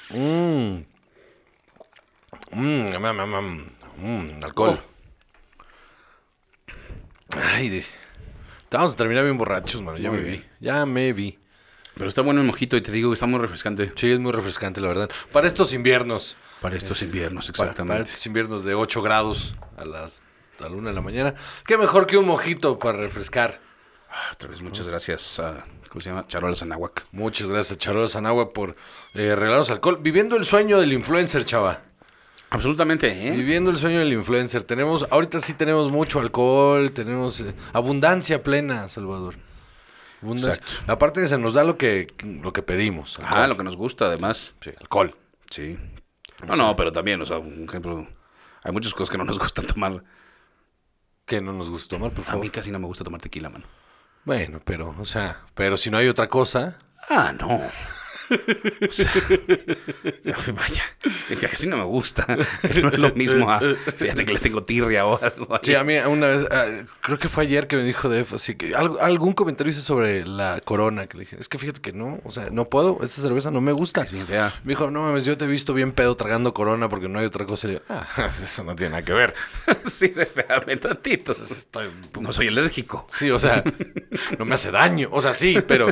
mm. Mm, mam, mam, mam. Mm, alcohol. Ay, de... A terminar bien borrachos, mano. Ya Muy me bien. vi. Ya me vi. Pero está bueno el mojito y te digo que está muy refrescante. Sí, es muy refrescante, la verdad. Para estos inviernos. Para estos inviernos, Para, exactamente. para estos inviernos de 8 grados a las a la una de la mañana. Qué mejor que un mojito para refrescar. Ah, Otra vez, muchas gracias a, ¿cómo se llama? Charola Zanahuac. Muchas gracias a Charola por eh, regalarnos alcohol. Viviendo el sueño del influencer, chava. Absolutamente, ¿eh? Viviendo el sueño del influencer. Tenemos, ahorita sí tenemos mucho alcohol, tenemos eh, abundancia plena, Salvador. Abundancia. Exacto. Aparte se nos da lo que, lo que pedimos. Ah, alcohol. lo que nos gusta, además. Sí, alcohol. Sí. No, no, pero también, o sea, un ejemplo, hay muchas cosas que no nos gustan tomar. Que no nos gusta tomar, por A favor. mí casi no me gusta tomar tequila, mano. Bueno, pero, o sea, pero si no hay otra cosa, Ah, no. O sea, vaya, que casi no me gusta. Que no es lo mismo a, fíjate que le tengo tirria o algo. Sí, a mí una vez, ah, creo que fue ayer que me dijo Def, así que algo- algún comentario hice sobre la corona, que le dije, es que fíjate que no, o sea, no puedo, esta cerveza no me gusta. Es. Me dijo, no mames, yo te he visto bien pedo tragando corona porque no hay otra cosa. Y digo, ah, eso no tiene nada que ver. Sí, espérame tantito. Estoy- No soy alérgico. Sí, o sea, no me hace daño, o sea, sí, pero...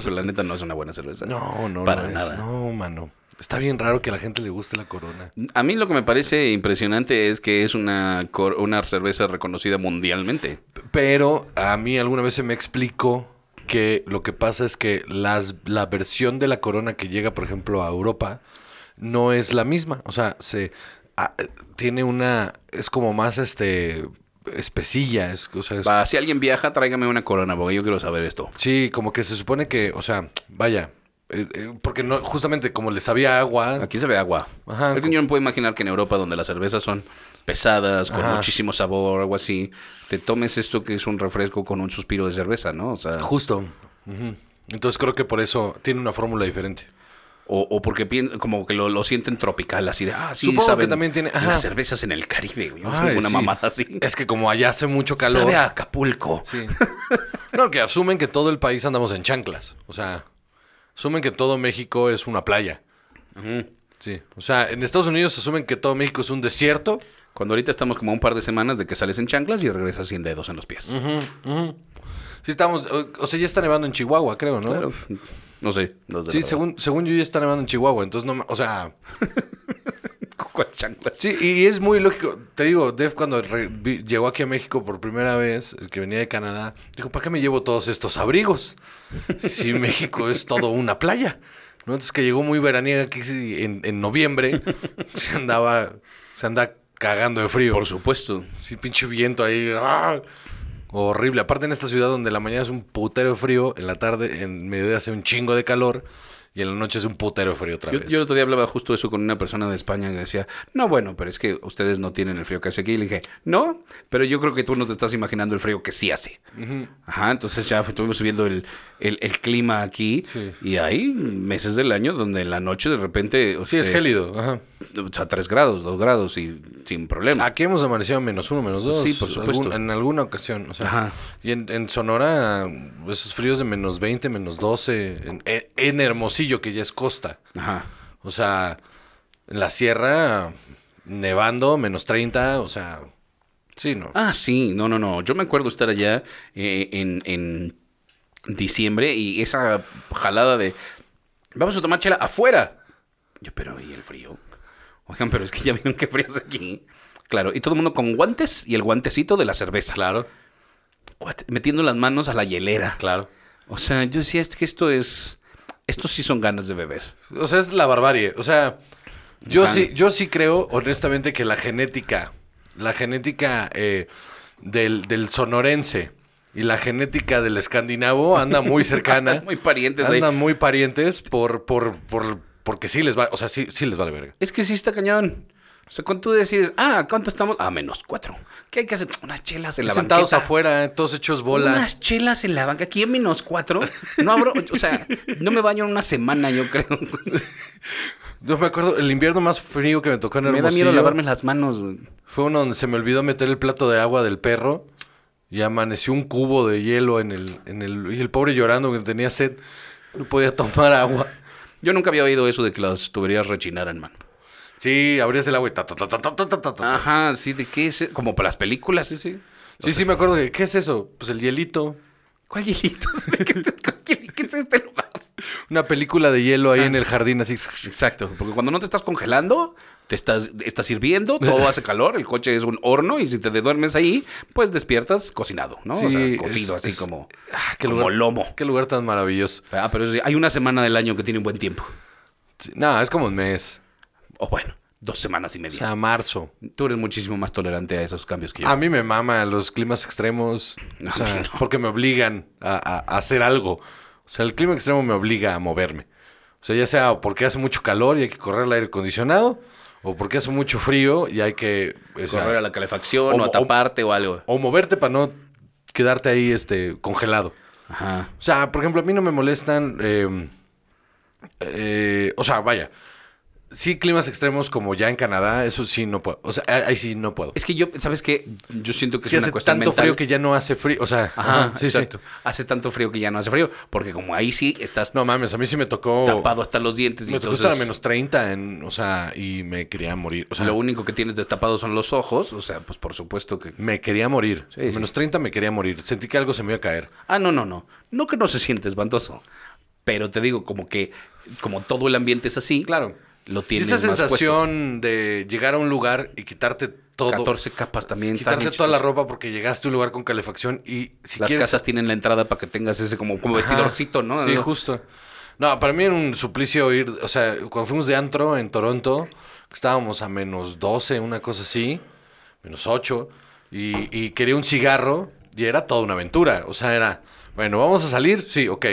Sí, pero la neta no es una buena cerveza. No, no, Para no es, nada. No, mano. Está bien raro que a la gente le guste la corona. A mí lo que me parece impresionante es que es una, una cerveza reconocida mundialmente. Pero a mí alguna vez se me explicó que lo que pasa es que las, la versión de la corona que llega, por ejemplo, a Europa, no es la misma. O sea, se ah, tiene una. Es como más este. Espesilla. Es, o sea, es- Va, si alguien viaja, tráigame una corona, porque yo quiero saber esto. sí, como que se supone que. O sea, vaya. eh, eh, porque no, justamente como le sabía agua. Aquí se ve agua. Ajá, Es que co- yo no puedo imaginar que en Europa, donde las cervezas son pesadas, con Ajá. muchísimo sabor, algo así, te tomes esto que es un refresco con un suspiro de cerveza, ¿no? O sea, Justo. Ujú. Entonces creo que por eso tiene una fórmula diferente. O, o porque como que lo, lo sienten tropical, así de, ah, sí, Supongo que también tiene- ajá. las cervezas en el Caribe, güey. Ay, una sí. mamada así. Es que como allá hace mucho calor. Sabe a Acapulco. Sí. No, que asumen que todo el país andamos en chanclas. O sea, asumen que todo México es una playa. Sí. O sea, en Estados Unidos asumen que todo México es un desierto. Cuando ahorita estamos como un par de semanas de que sales en chanclas y regresas sin dedos en los pies. Sí, estamos. O, o sea, ya está nevando en Chihuahua, creo, ¿no? Claro. No sé. no sé Sí, verdad. según, según yo ya está nevando en Chihuahua. Entonces, no. O sea. Sí, y es muy lógico. Te digo, Def cuando re- vi- llegó aquí a México por primera vez, el que venía de Canadá, dijo, ¿para qué me llevo todos estos abrigos? Si México es todo una playa. ¿No? Entonces que llegó muy veraniega aquí en, en noviembre, se andaba, se anda cagando de frío. Por supuesto. Sí, pinche viento ahí. ¡ah! Horrible. Aparte en esta ciudad donde la mañana es un putero frío, en la tarde, en mediodía hace un chingo de calor y en la noche es un putero frío otra Yo, vez. yo el otro día hablaba justo eso con una persona de España que decía, no, bueno, pero es que ustedes no tienen el frío que hace aquí. Y le dije, no, pero yo creo que tú no te estás imaginando el frío que sí hace. Ajá, entonces ya estuvimos subiendo el, el, el clima aquí Sí. y hay meses del año donde en la noche de repente... Sí, es este, gélido. Ajá. O sea, 3 grados, 2 grados y sin problema. Aquí hemos amanecido a menos uno, menos dos. Sí, por supuesto. algún- en alguna ocasión. O sea, Ajá. Y en, en Sonora, esos fríos de menos 20, menos 12. En, en- en Hermosillo, que ya es costa. Ajá. O sea, en la sierra, nevando, menos 30. O sea, sí, ¿no? Ah, sí, no, no, no. Yo me acuerdo estar allá eh, en, en diciembre y esa jalada de vamos a tomar chela afuera. Yo, pero ¿y el frío? Oigan, pero es que ya vieron qué frío es aquí. Claro, y todo el mundo con guantes y el guantecito de la cerveza. Claro, What? Metiendo las manos a la hielera. claro. O sea, yo decía, es que esto es. Esto sí son ganas de beber. O sea, es la barbarie. O sea, yo Ajá. sí, yo sí creo, honestamente, que la genética, la genética eh, del, del sonorense y la genética del escandinavo anda muy cercana. Muy parientes ahí. Andan muy parientes por, por, por, porque sí les va, o sea, sí, sí les vale verga. Es que sí está cañón. O sea, cuando tú decides, ah, ¿cuánto estamos? Ah, menos cuatro. ¿Qué hay que hacer? Unas chelas en la Sentados banqueta. afuera, todos hechos bola. Unas chelas en la banca. Aquí en menos cuatro. No abro, o sea, no me baño en una semana, yo creo. Yo me acuerdo, el invierno más frío que me tocó en Me da Hermosillo miedo lavarme las manos. güey. fue uno donde se me olvidó meter el plato de agua del perro y amaneció un cubo de hielo en el, en el, y el pobre llorando que tenía sed, no podía tomar agua. Yo nunca había oído eso de que las tuberías rechinaran, man. Sí, abrías el agua y. Ajá, sí, ¿de qué es? Como para las películas. Sí, sí. Sí, sí, me acuerdo de, ¿qué es eso? Pues el hielito. ¿Cuál hielito? ¿Qué es este lugar? Una película de hielo ahí en el jardín, así. Exacto, porque cuando no te estás congelando, te estás, estás hirviendo, todo hace calor, el coche es un horno y si te duermes ahí, pues despiertas cocinado, ¿no? o sea, cocido es- así es- como, Ah, qué como lugar, lomo. Qué lugar tan maravilloso. Ah, pero hay una semana del año que tiene un buen tiempo. Sí, no, es como un mes. O bueno, dos semanas y O media. sea, marzo. Tú eres muchísimo más tolerante a esos cambios que yo. A mí me mama los climas extremos. No, o sea, no. porque me obligan a, a- a hacer algo. O sea, el clima extremo me obliga a moverme. O sea, ya sea porque hace mucho calor y hay que correr el aire acondicionado, o porque hace mucho frío y hay que o sea, Correr a la calefacción o, o- taparte o algo. o moverte para no quedarte ahí este congelado. Ajá. O sea, por ejemplo, a mí no me molestan. eh, eh, o sea, vaya. Sí, climas extremos como ya en Canadá, eso sí no puedo. O sea, ahí sí no puedo. Es que yo, ¿sabes qué? Yo siento que Es una hace cuestión tanto mental. frío que ya no hace frío. O sea, Ajá, ajá, sí, sí. exacto. Hace tanto frío que ya no hace frío, porque como ahí sí estás No mames, a mí sí me tocó. tapado hasta los dientes y Me tocó entonces estar a menos 30, en, o sea, y me quería morir. O sea, lo único que tienes destapado son los ojos, o sea, pues por supuesto que... me quería morir. Sí, sí. menos 30 me quería morir. Sentí que algo se me iba a caer. Ah, no, no, no. No que no se siente espantoso, pero te digo, como que, como todo el ambiente es así, Claro. Lo Y tienes más sensación de llegar a un lugar y quitarte todo. 14 capas también. Quitarte toda la ropa porque llegaste a un lugar con calefacción y si Las quieres... casas tienen la entrada para que tengas ese como, como Ajá. vestidorcito, ¿no? Sí, justo. No, para mí era un suplicio ir, o sea, cuando fuimos de antro en Toronto, estábamos a menos 12, una cosa así, menos 8, y, y quería un cigarro y era toda una aventura. O sea, era, bueno, vamos a salir, sí, ok.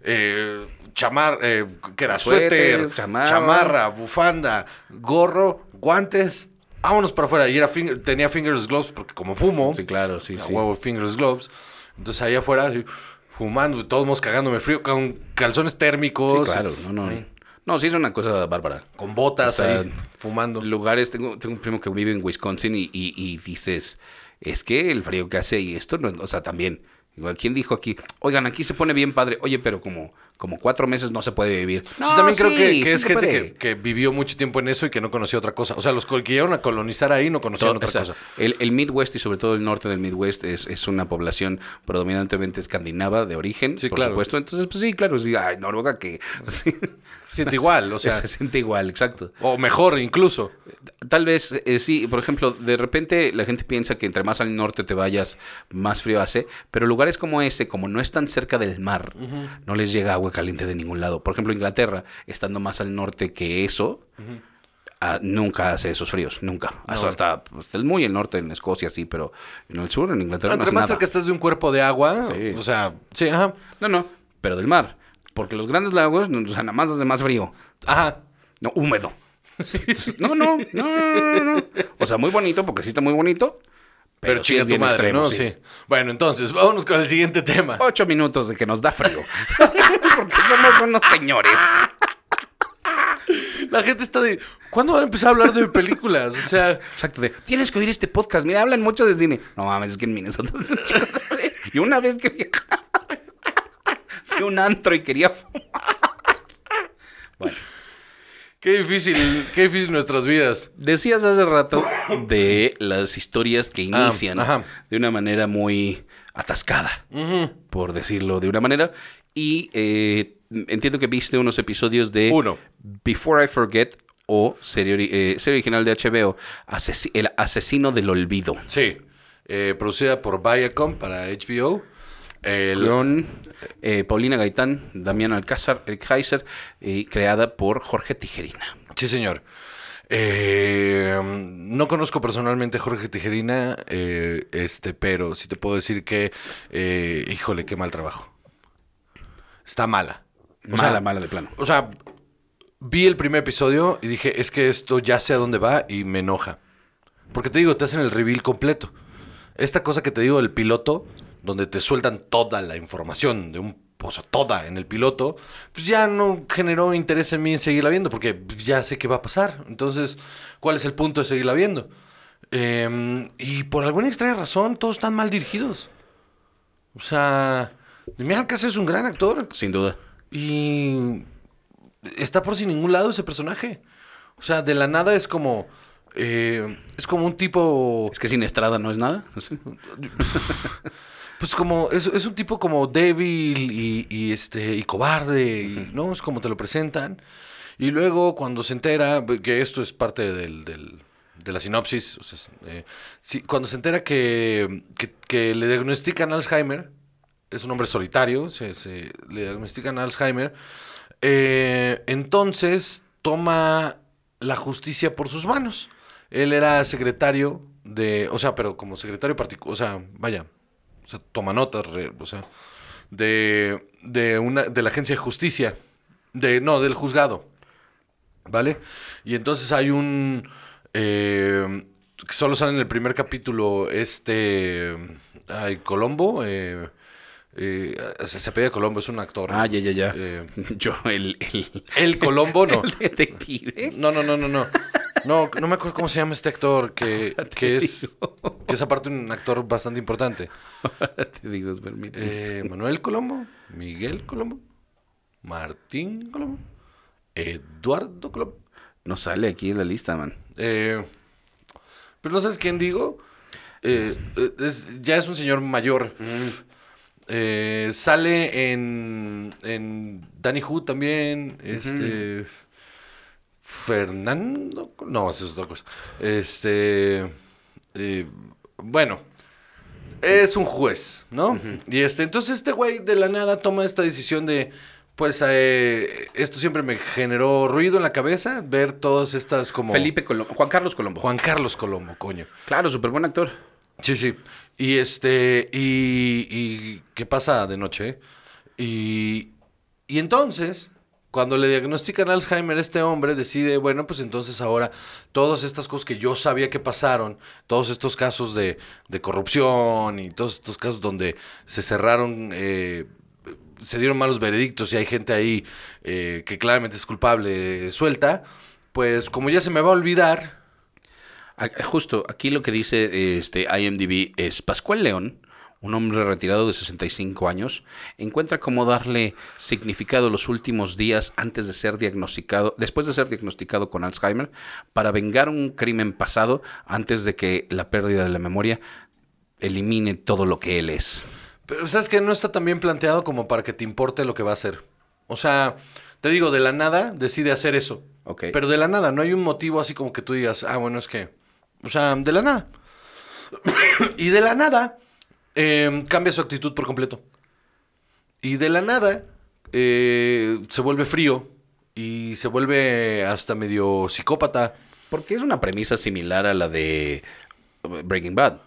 Eh, chamar, eh, ¿qué era? Suéter, Suéter, chamarra. chamarra. bufanda, gorro, guantes. Vámonos para afuera. Y era finger- tenía fingers gloves porque como fumo, Sí, claro, sí, sí. huevo fingers gloves. Entonces allá afuera, fumando, todos modos cagándome frío, con calzones Sí, térmicos. claro, no, no. No, sí es una cosa bárbara. Con botas O sea, ahí, fumando. Lugares, tengo, tengo un primo que vive en Wisconsin y, y- y dices, es que el frío que hace y esto, no, es- o sea, también Digo, ¿quién dijo aquí? Oigan, aquí se pone bien padre. Oye, pero como, como cuatro meses no se puede vivir. Sí, No, también creo que, sí, que sí es gente que, que vivió mucho tiempo en eso y que no conocía otra cosa. O sea, los que llegaron a colonizar ahí no conocían Todo- otra o sea, cosa. el, el Midwest y sobre todo el norte del Midwest es, es una población predominantemente escandinava de origen, Sí, por claro. supuesto. Entonces, pues sí, claro, sí, ay, Noruega que... sí. Se siente igual, o sea, se siente igual, exacto. o mejor incluso. Tal vez, eh, sí, por ejemplo, de repente la gente piensa que entre más al norte te vayas, más frío hace, pero lugares como ese, como no están cerca del mar, no les llega agua caliente de ningún lado. Por ejemplo, Inglaterra, estando más al norte que eso, ah, nunca hace esos fríos, nunca. Hasta, hasta pues, muy el norte, en Escocia, sí, pero en el sur, en Inglaterra, no Entre hace más nada. cerca estás de un cuerpo de agua, Sí. o sea, sí, ajá. No, no, pero del mar. Porque los grandes lagos, no, o sea, nada más hace más frío. Ajá. No, húmedo. No, no, no, no, no, no. O sea, muy bonito, porque sí está muy bonito. Pero, Pero, chinga es tu bien madre, extremo, ¿no? sí. Sí. Bueno, entonces, vámonos con el siguiente tema. Ocho minutos de que nos da frío. porque somos unos señores. La gente está de, ¿cuándo van a empezar a hablar de películas? O sea, Exacto, de, tienes que oír este podcast. Mira, hablan mucho de cine. No mames, es que en Minnesota es un chico de. Y una vez que fui a- fui a un antro y quería fumar. Bueno, qué difícil, qué difícil nuestras vidas. decías hace rato de las historias que Ah, inician de una manera muy atascada. por decirlo de una manera. Y eh, entiendo que viste unos episodios de Uno. Before I Forget o serie, eh, serie original de HBO, El Asesino del Olvido. Sí. Eh, producida por Viacom para HBO. El- Con eh, Paulina Gaitán, Damián Alcázar, Eric Heiser y creada por Jorge Tijerina. Sí, señor. Eh, no conozco personalmente a Jorge Tijerina, eh, este, pero sí te puedo decir que, eh, híjole, qué mal trabajo. Está mala. O mala, sea, mala de plano. O sea, vi el primer episodio y dije, es que esto ya sé a dónde va y me enoja. Porque te digo, te hacen el reveal completo. Esta cosa que te digo del piloto, donde te sueltan toda la información de un o sea, toda en el piloto, pues ya no generó interés en mí en seguirla viendo, porque ya sé qué va a pasar. Entonces, ¿cuál es el punto de seguirla viendo? Eh, y por alguna extraña razón, todos están mal dirigidos. O sea, Demian Alcázar es un gran actor. Sin duda. Y está por sin ningún lado ese personaje. O sea, de la nada es como. eh, es como un tipo. Es que sin Estrada no es nada. Sí. Pues como. Es, es un tipo como débil y, y, este. y cobarde. y, ¿No? Es como te lo presentan. Y luego cuando se entera. Que esto es parte del. del- de la sinopsis. o sea, es, eh, cuando se entera que, que, que le diagnostican Alzheimer. Es un hombre solitario. Se, se- le diagnostican Alzheimer. Eh, entonces toma la justicia por sus manos. Él era secretario de, o sea, pero como secretario particular, o sea, vaya, o sea, toma notas, re- o sea, de, de una, de la agencia de justicia, de, no, del juzgado, ¿vale? Y entonces hay un, eh, que solo sale en el primer capítulo, este, ay, Colombo, eh, eh, se, se Colombo, es un actor. Ah, ya, ya, ya. Yo, el, el, el Colombo, no. el detective. No, no, no, no, no. No, no me acuerdo cómo se llama este actor, que, que es que es aparte un actor bastante importante. Te digo. Eh, Manuel Colombo, Miguel Colombo, Martín Colombo, Eduardo Colombo. No sale aquí en la lista, man. Eh, pero no sabes quién digo. Eh, eh, es- ya es un señor mayor. Eh, sale en, en Danny Who también. Este. Fernando. No, esa es otra cosa. Este. eh, bueno. Es un juez, ¿no? Y este, entonces este güey de la nada toma esta decisión de. Pues eh, esto siempre me generó ruido en la cabeza, ver todas estas como... Felipe Colombo. Juan Carlos Colombo. Juan Carlos Colombo, coño. Claro, súper buen actor. Sí, sí. Y este, y, y ¿qué pasa de noche? eh? Y, y entonces, cuando le diagnostican Alzheimer, este hombre decide, bueno, pues entonces ahora todas estas cosas que yo sabía que pasaron, todos estos casos de, corrupción y todos estos casos donde se cerraron, eh, se dieron malos veredictos y hay gente ahí eh, que claramente es culpable suelta, pues como ya se me va a olvidar, Justo, aquí lo que dice este IMDb es Pascual León, un hombre retirado de 65 años, encuentra cómo darle significado los últimos días antes de ser diagnosticado, después de ser diagnosticado con Alzheimer, para vengar un crimen pasado antes de que la pérdida de la memoria elimine todo lo que él es. Pero sabes que no está tan bien planteado como para que te importe lo que va a hacer. O sea, te digo, de la nada decide hacer eso. Ok. Pero de la nada, no hay un motivo así como que tú digas, ah, bueno, es que. O sea, de la nada. y de la nada eh, cambia su actitud por completo. Y de la nada eh, se vuelve frío y se vuelve hasta medio psicópata. Porque es una premisa similar a la de Breaking Bad.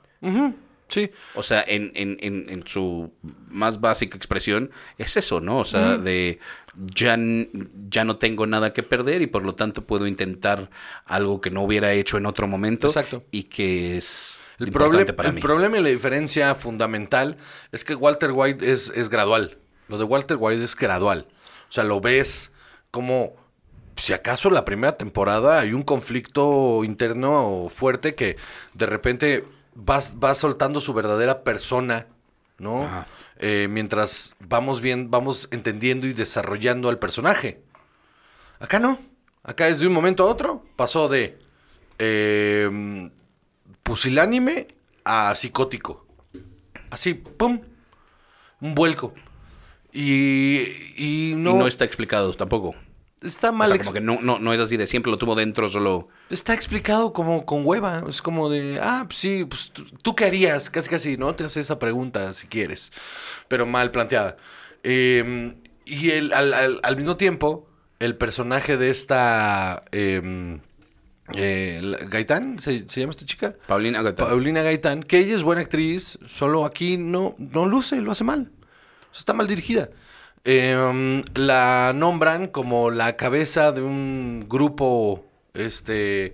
Sí. O sea, en, en, en, en su más básica expresión es eso, ¿no? O sea, de ya, ya no tengo nada que perder y por lo tanto puedo intentar algo que no hubiera hecho en otro momento. Exacto. Y que es El, importante proble- para el mí. problema y la diferencia fundamental es que Walter White es, es gradual. Lo de Walter White es gradual. O sea, lo ves como, si acaso la primera temporada hay un conflicto interno fuerte que de repente vas, va soltando su verdadera persona, ¿no? Eh, mientras vamos bien, vamos entendiendo y desarrollando al personaje. Acá no. Acá es de un momento a otro. Pasó de eh, pusilánime a psicótico. Así, ¡pum! Un vuelco. Y, y no, Y no está explicado tampoco. está O mal sea, ex- como que no, no, no es así de siempre lo tuvo dentro, solo... Está explicado como con hueva. Es como de, ah, pues sí, pues tú, ¿tú qué harías? Casi, casi, ¿no? Te hace esa pregunta si quieres. Pero mal planteada. Eh, y el, al, al- al mismo tiempo, el personaje de esta. eh, eh, Gaitán, ¿se, se llama esta chica? Paulina Agatha. Paulina Gaitán, que ella es buena actriz, solo aquí no, no luce, lo hace mal. O sea, está mal dirigida. Eh, la nombran como la cabeza de un grupo, este,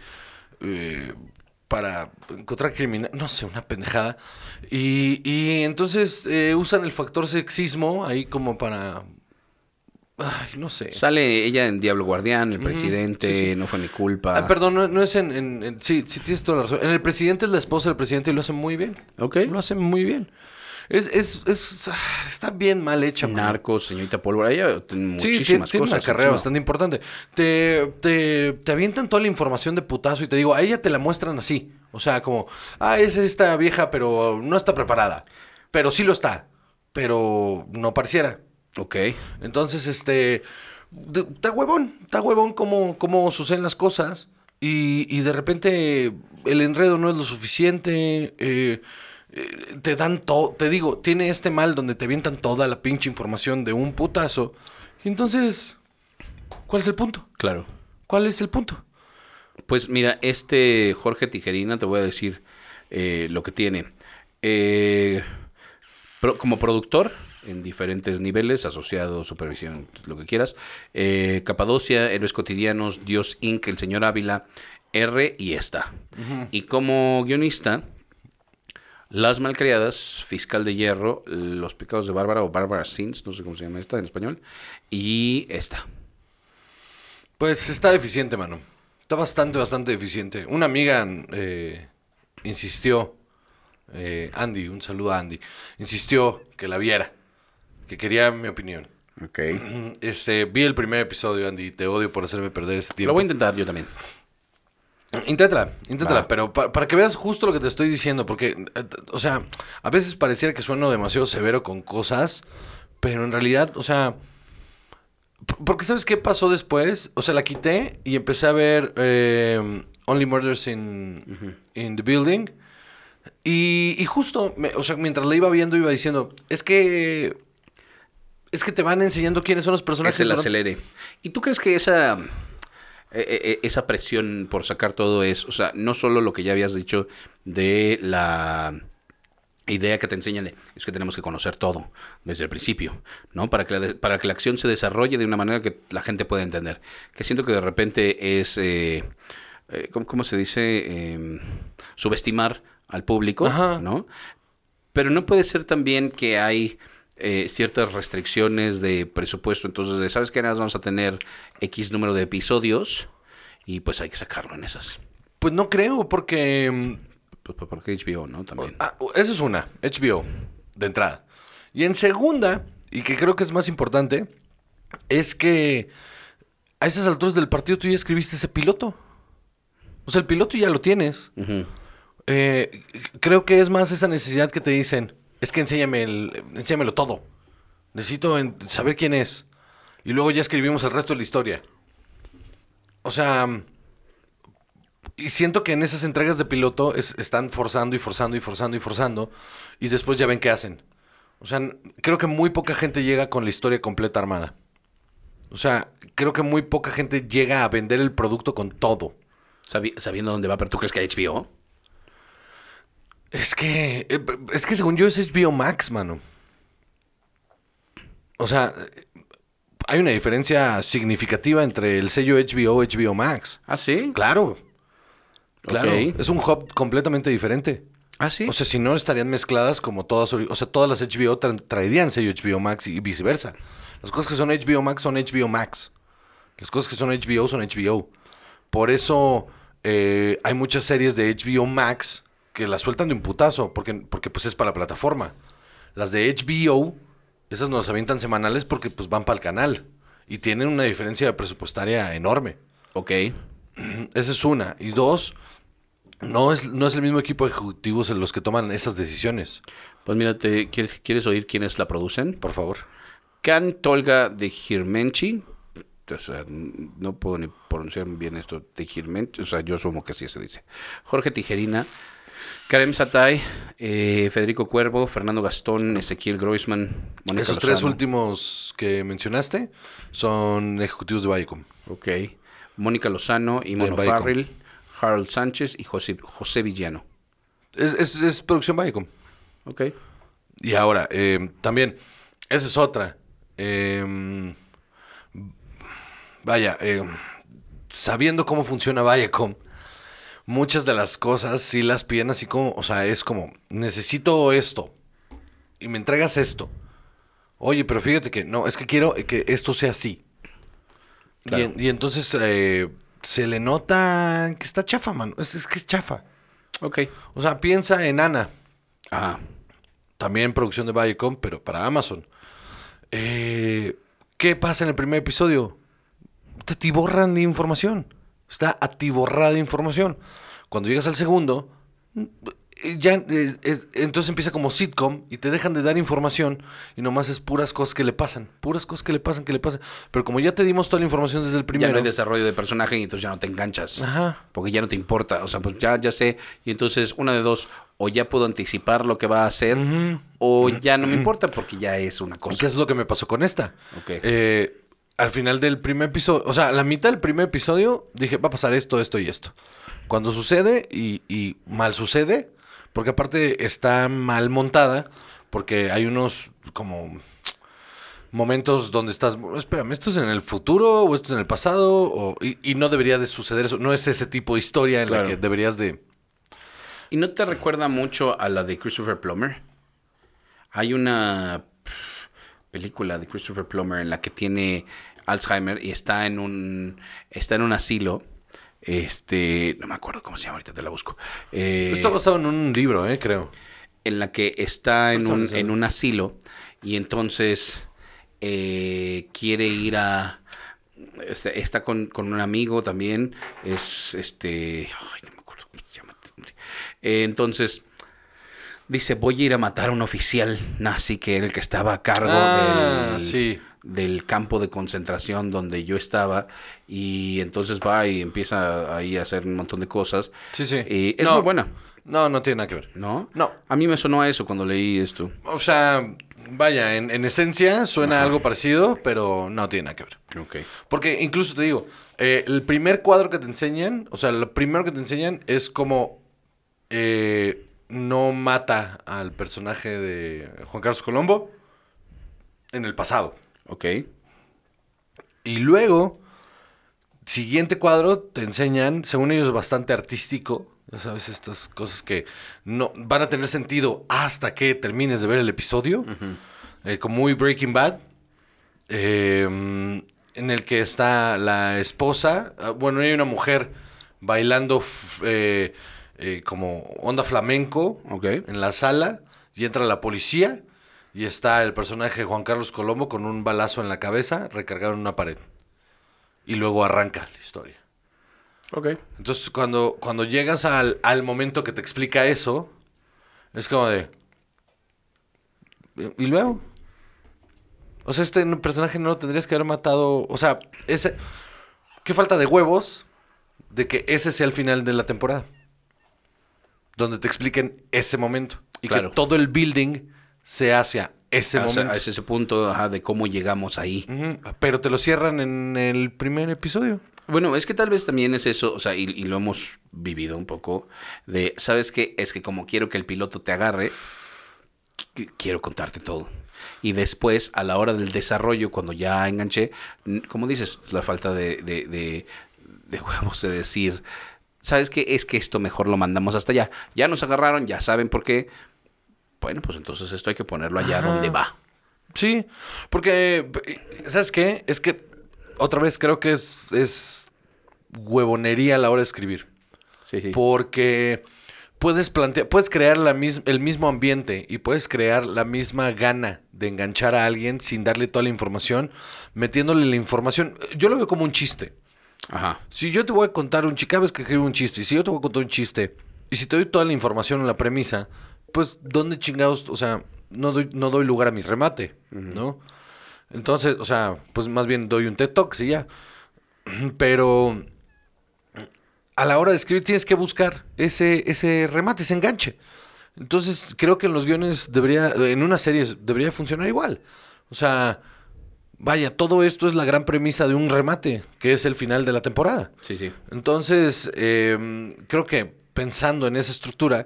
eh, para encontrar criminal, no sé, una pendejada. Y, y entonces eh, usan el factor sexismo ahí como para, ay, no sé. Sale ella en Diablo Guardián, el presidente, sí, sí. no fue mi culpa. Ah, perdón, no, no es en, en- en- Sí, sí tienes toda la razón. En el presidente es la esposa del presidente y lo hacen muy bien. Ok. Lo hacen muy bien. Es, es, es- ah, está bien mal hecha. Narcos, señorita Pólvora, ella tiene Sí, tiene, muchísimas tiene una cosas. carrera encima. bastante importante. Te, te, te avientan toda la información de putazo y te digo, a ella te la muestran así. O sea, como, ah, es esta vieja, pero no está preparada. Pero sí lo está. Pero no pareciera. Ok. Entonces, este. Está huevón, está huevón cómo, cómo suceden las cosas. Y, y de repente el enredo no es lo suficiente. eh, eh, te dan todo. Te digo, tiene este mal donde te avientan toda la pinche información de un putazo. Y entonces, ¿cuál es el punto? Claro. ¿Cuál es el punto? Pues mira, este Jorge Tijerina, te voy a decir eh, lo que tiene. Eh, pro- como productor, en diferentes niveles, asociado, supervisión, lo que quieras. eh, Capadocia, Héroes Cotidianos, Dios Inc., El Señor Ávila, R y esta. Y como guionista, Las Malcriadas, Fiscal de Hierro, Los Pecados de Bárbara o Bárbara Sins, no sé cómo se llama esta en español, y esta. Pues está deficiente, mano. Está bastante, bastante deficiente. Una amiga eh, insistió, eh, Andy, un saludo a Andy, insistió que la viera, que quería mi opinión. Ok. Este, vi el primer episodio, Andy, te odio por hacerme perder ese Lo tiempo. voy a intentar yo también. Inténtala, inténtala, Va. pero pa- para que veas justo lo que te estoy diciendo, porque, eh, o sea, a veces pareciera que sueno demasiado severo con cosas, pero en realidad, o sea, porque ¿sabes qué pasó después? O sea, la quité y empecé a ver eh, Only Murders in, in the Building, y, y justo, me- o sea, mientras la iba viendo, iba diciendo, es que, es que te van enseñando quiénes son los Que personajes. se la acelere. ¿Y tú crees que esa, eh, eh, esa presión por sacar todo es, o sea, no solo lo que ya habías dicho de la idea que te enseñan de, es que tenemos que conocer todo desde el principio, ¿no? Para que la, para que la acción se desarrolle de una manera que la gente pueda entender. Que siento que de repente es, eh, eh, ¿cómo, cómo se dice? Eh, subestimar al público, Ajá. ¿no? Pero no puede ser también que hay eh, ciertas restricciones de presupuesto. Entonces, de, ¿sabes qué? Nada más vamos a tener X número de episodios y pues hay que sacarlo en esas. Pues no creo, porque... mm, Pues, pues, porque HBO, ¿no? También. Ah, esa es una, HBO. de entrada. Y en segunda, y que creo que es más importante, es que a esas alturas del partido tú ya escribiste ese piloto. O sea, el piloto ya lo tienes. Eh, creo que es más esa necesidad que te dicen, es que enséñame el, enséñamelo todo. Necesito en- saber quién es. Y luego ya escribimos el resto de la historia. O sea, y siento que en esas entregas de piloto es- están forzando y forzando y forzando y forzando. Y después ya ven qué hacen. O sea, creo que muy poca gente llega con la historia completa armada. O sea, creo que muy poca gente llega a vender el producto con todo. Sabi- sabiendo dónde va, pero tú crees que HBO. Es que, eh, es que según yo es HBO Max, mano. O sea, eh, hay una diferencia significativa entre el sello HBO y HBO Max. Ah, sí. Claro. Claro. Es un hub completamente diferente. Ah, sí. O sea, si no estarían mezcladas como todas, o sea, todas las HBO tra- traerían sello HBO Max y viceversa. Las cosas que son HBO Max son HBO Max. Las cosas que son HBO son HBO. Por eso eh, hay muchas series de HBO Max que las sueltan de un putazo, porque, porque pues es para la plataforma. Las de HBO, esas nos avientan semanales porque pues van para el canal. Y tienen una diferencia presupuestaria enorme. ok. Esa es una. Y dos, no es, no es el mismo equipo de ejecutivos en los que toman esas decisiones. Pues mira, te- ¿quieres, ¿quieres oír quiénes la producen? Por favor. Can Tolga de Girmenchi. O sea, n- no puedo ni pronunciar bien esto de Girmenchi. O sea, yo asumo que así se dice. Jorge Tijerina. Karem Satay, eh, Federico Cuervo, Fernando Gastón, Ezequiel Groisman, Mónica Esos tres Lozano. últimos que mencionaste son ejecutivos de Viacom. Ok. Mónica Lozano, Mono Viacom. Farrell, Harold Sánchez y José, José Villano. Es, es, es producción Viacom. Ok. Y ahora, eh, también, esa es otra. Eh, vaya, eh, sabiendo cómo funciona Viacom, muchas de las cosas sí las piden así como, o sea, es como, necesito esto y me entregas esto. Oye, pero fíjate que no, es que quiero que esto sea así. Y, Claro. en- y entonces eh, se le nota que está chafa, mano. Es, es que es chafa. Ok. O sea, piensa en Ana Ajá. también producción de Viacom, pero para Amazon. Eh, ¿Qué pasa en el primer episodio? Te atiborran de información. Está atiborrada de información. Cuando llegas al segundo, eh, ya eh, eh, entonces empieza como sitcom y te dejan de dar información y nomás es puras cosas que le pasan, puras cosas que le pasan, que le pasan. Pero como ya te dimos toda la información desde el primero, Ya no hay desarrollo de personaje y entonces ya no te enganchas. Ajá. Porque ya no te importa. O sea, pues ya, ya sé. Y entonces, una de dos, o ya puedo anticipar lo que va a hacer, o ya no me importa porque ya es una cosa. ¿Qué es lo que me pasó con esta? Ok. Eh, al final del primer episodio, o sea, a la mitad del primer episodio, dije, va a pasar esto, esto y esto. Cuando sucede y, y mal sucede, porque aparte está mal montada, porque hay unos como momentos donde estás, espérame, ¿esto es en el futuro o esto es en el pasado? O- y, y no debería de suceder eso, no es ese tipo de historia en Claro. la que deberías de... ¿Y no te recuerda mucho a la de Christopher Plummer? Hay una película de Christopher Plummer en la que tiene Alzheimer y está en un está en un asilo. Este, no me acuerdo cómo se llama, ahorita te la busco. Eh, está basado en un libro, eh, creo. en la que está en un, en un asilo y entonces eh, quiere ir a está, está con, con un amigo también es este ay, no me acuerdo cómo se llama este. Eh, entonces dice voy a ir a matar a un oficial nazi que era el que estaba a cargo Ah, del, sí. Del campo de concentración donde yo estaba y entonces va y empieza ahí a hacer un montón de cosas Sí, sí. y es No. muy buena No, no tiene nada que ver. ¿no? No. A mí me sonó a eso cuando leí esto. O sea, vaya, en, en esencia suena algo parecido, pero no tiene nada que ver. Ok. Porque incluso te digo, eh, el primer cuadro que te enseñan, o sea, lo primero que te enseñan es como eh, no mata al personaje de Juan Carlos Colombo en el pasado. Ok. Y luego, siguiente cuadro, te enseñan, según ellos, bastante artístico. Ya sabes, estas cosas que no van a tener sentido hasta que termines de ver el episodio. Eh, como muy Breaking Bad. eh, en el que está la esposa. ah, Bueno, hay una mujer bailando eh, eh, como onda flamenco Ok. en la sala. Y entra la policía. Y está el personaje de Juan Carlos Colombo con un balazo en la cabeza recargado en una pared. Y luego arranca la historia. Ok. Entonces, cuando, cuando llegas al, al momento que te explica eso, es como de... ¿Y luego? O sea, este personaje no lo tendrías que haber matado. O sea, ese. Qué falta de huevos de que ese sea el final de la temporada. Donde te expliquen ese momento. Y Claro. que todo el building se hacia ese momento. Es ese punto ajá, de cómo llegamos ahí. Pero te lo cierran en el primer episodio. Bueno, es que tal vez también es eso, o sea, y, y lo hemos vivido un poco, de, ¿sabes qué? Es que como quiero que el piloto te agarre, qu- quiero contarte todo. Y después, a la hora del desarrollo, cuando ya enganché, como dices, la falta de, de, de- de huevos de decir, ¿sabes qué? Es que esto mejor lo mandamos hasta allá. Ya nos agarraron, ya saben por qué. Bueno, pues entonces esto hay que ponerlo allá Ajá. donde va. Sí, porque, ¿sabes qué? Es que, otra vez, creo que es, es huevonería a la hora de escribir. Sí, sí. Porque puedes plantear, puedes crear la mis- el mismo ambiente y puedes crear la misma gana de enganchar a alguien sin darle toda la información, metiéndole la información. Yo lo veo como un chiste. Ajá. Si yo te voy a contar un chiste, cada vez que escribo un chiste, y si yo te voy a contar un chiste, y si te doy toda la información en la premisa, pues, ¿dónde chingados? O sea, no doy, no doy lugar a mi remate, ¿no? Entonces, o sea, pues más bien doy un TED Talk, sí, ya. Pero a la hora de escribir tienes que buscar ese, ese remate, ese enganche. Entonces, creo que en los guiones debería, en una serie debería funcionar igual. O sea, vaya, todo esto es la gran premisa de un remate, que es el final de la temporada. Sí, sí. Entonces, eh, creo que pensando en esa estructura,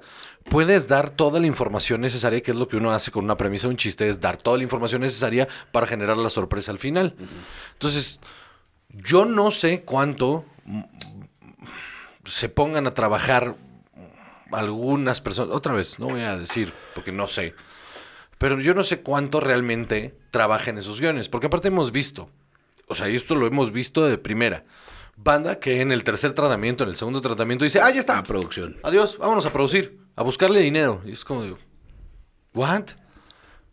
puedes dar toda la información necesaria, que es lo que uno hace con una premisa de un chiste, es dar toda la información necesaria para generar la sorpresa al final. Entonces, yo no sé cuánto se pongan a trabajar algunas personas, otra vez, no voy a decir porque no sé, pero yo no sé cuánto realmente trabajan esos guiones, porque aparte hemos visto, o sea, y esto lo hemos visto de primera, banda que en el tercer tratamiento, en el segundo tratamiento dice, ah, ya está, Ah, producción. adiós, vámonos a producir, a buscarle dinero, y es como de, what?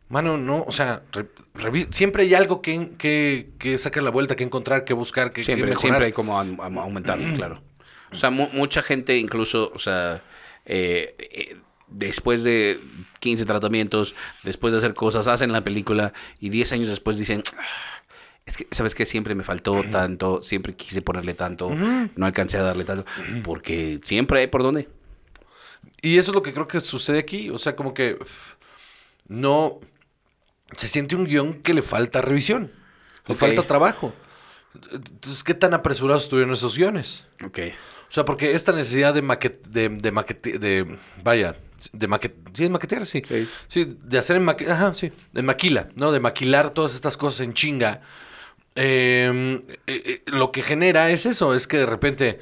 Mano, no, o sea, re- siempre hay algo que, que, que sacar la vuelta, que encontrar, que buscar, que, que Siempre, siempre hay como aumentarlo, claro. O sea, mu- mucha gente incluso, o sea, eh, eh, después de 15 tratamientos, después de hacer cosas, hacen la película y 10 años después dicen, "Ah, es que, ¿sabes qué? Siempre me faltó tanto, siempre quise ponerle tanto, no alcancé a darle tanto, porque siempre hay por dónde. Y eso es lo que creo que sucede aquí. O sea, como que no. Se siente un guion que le falta revisión. Le falta trabajo. Entonces, ¿qué tan apresurados estuvieron esos guiones? Ok. O sea, porque esta necesidad de maquet, de, de maquete- de, vaya, de maquet, sí, es maquetear, sí. Sí. Sí, de hacer en maqui- ajá, sí, de maquila, ¿no? De maquilar todas estas cosas en chinga. Eh, eh, eh, lo que genera es eso, es que de repente,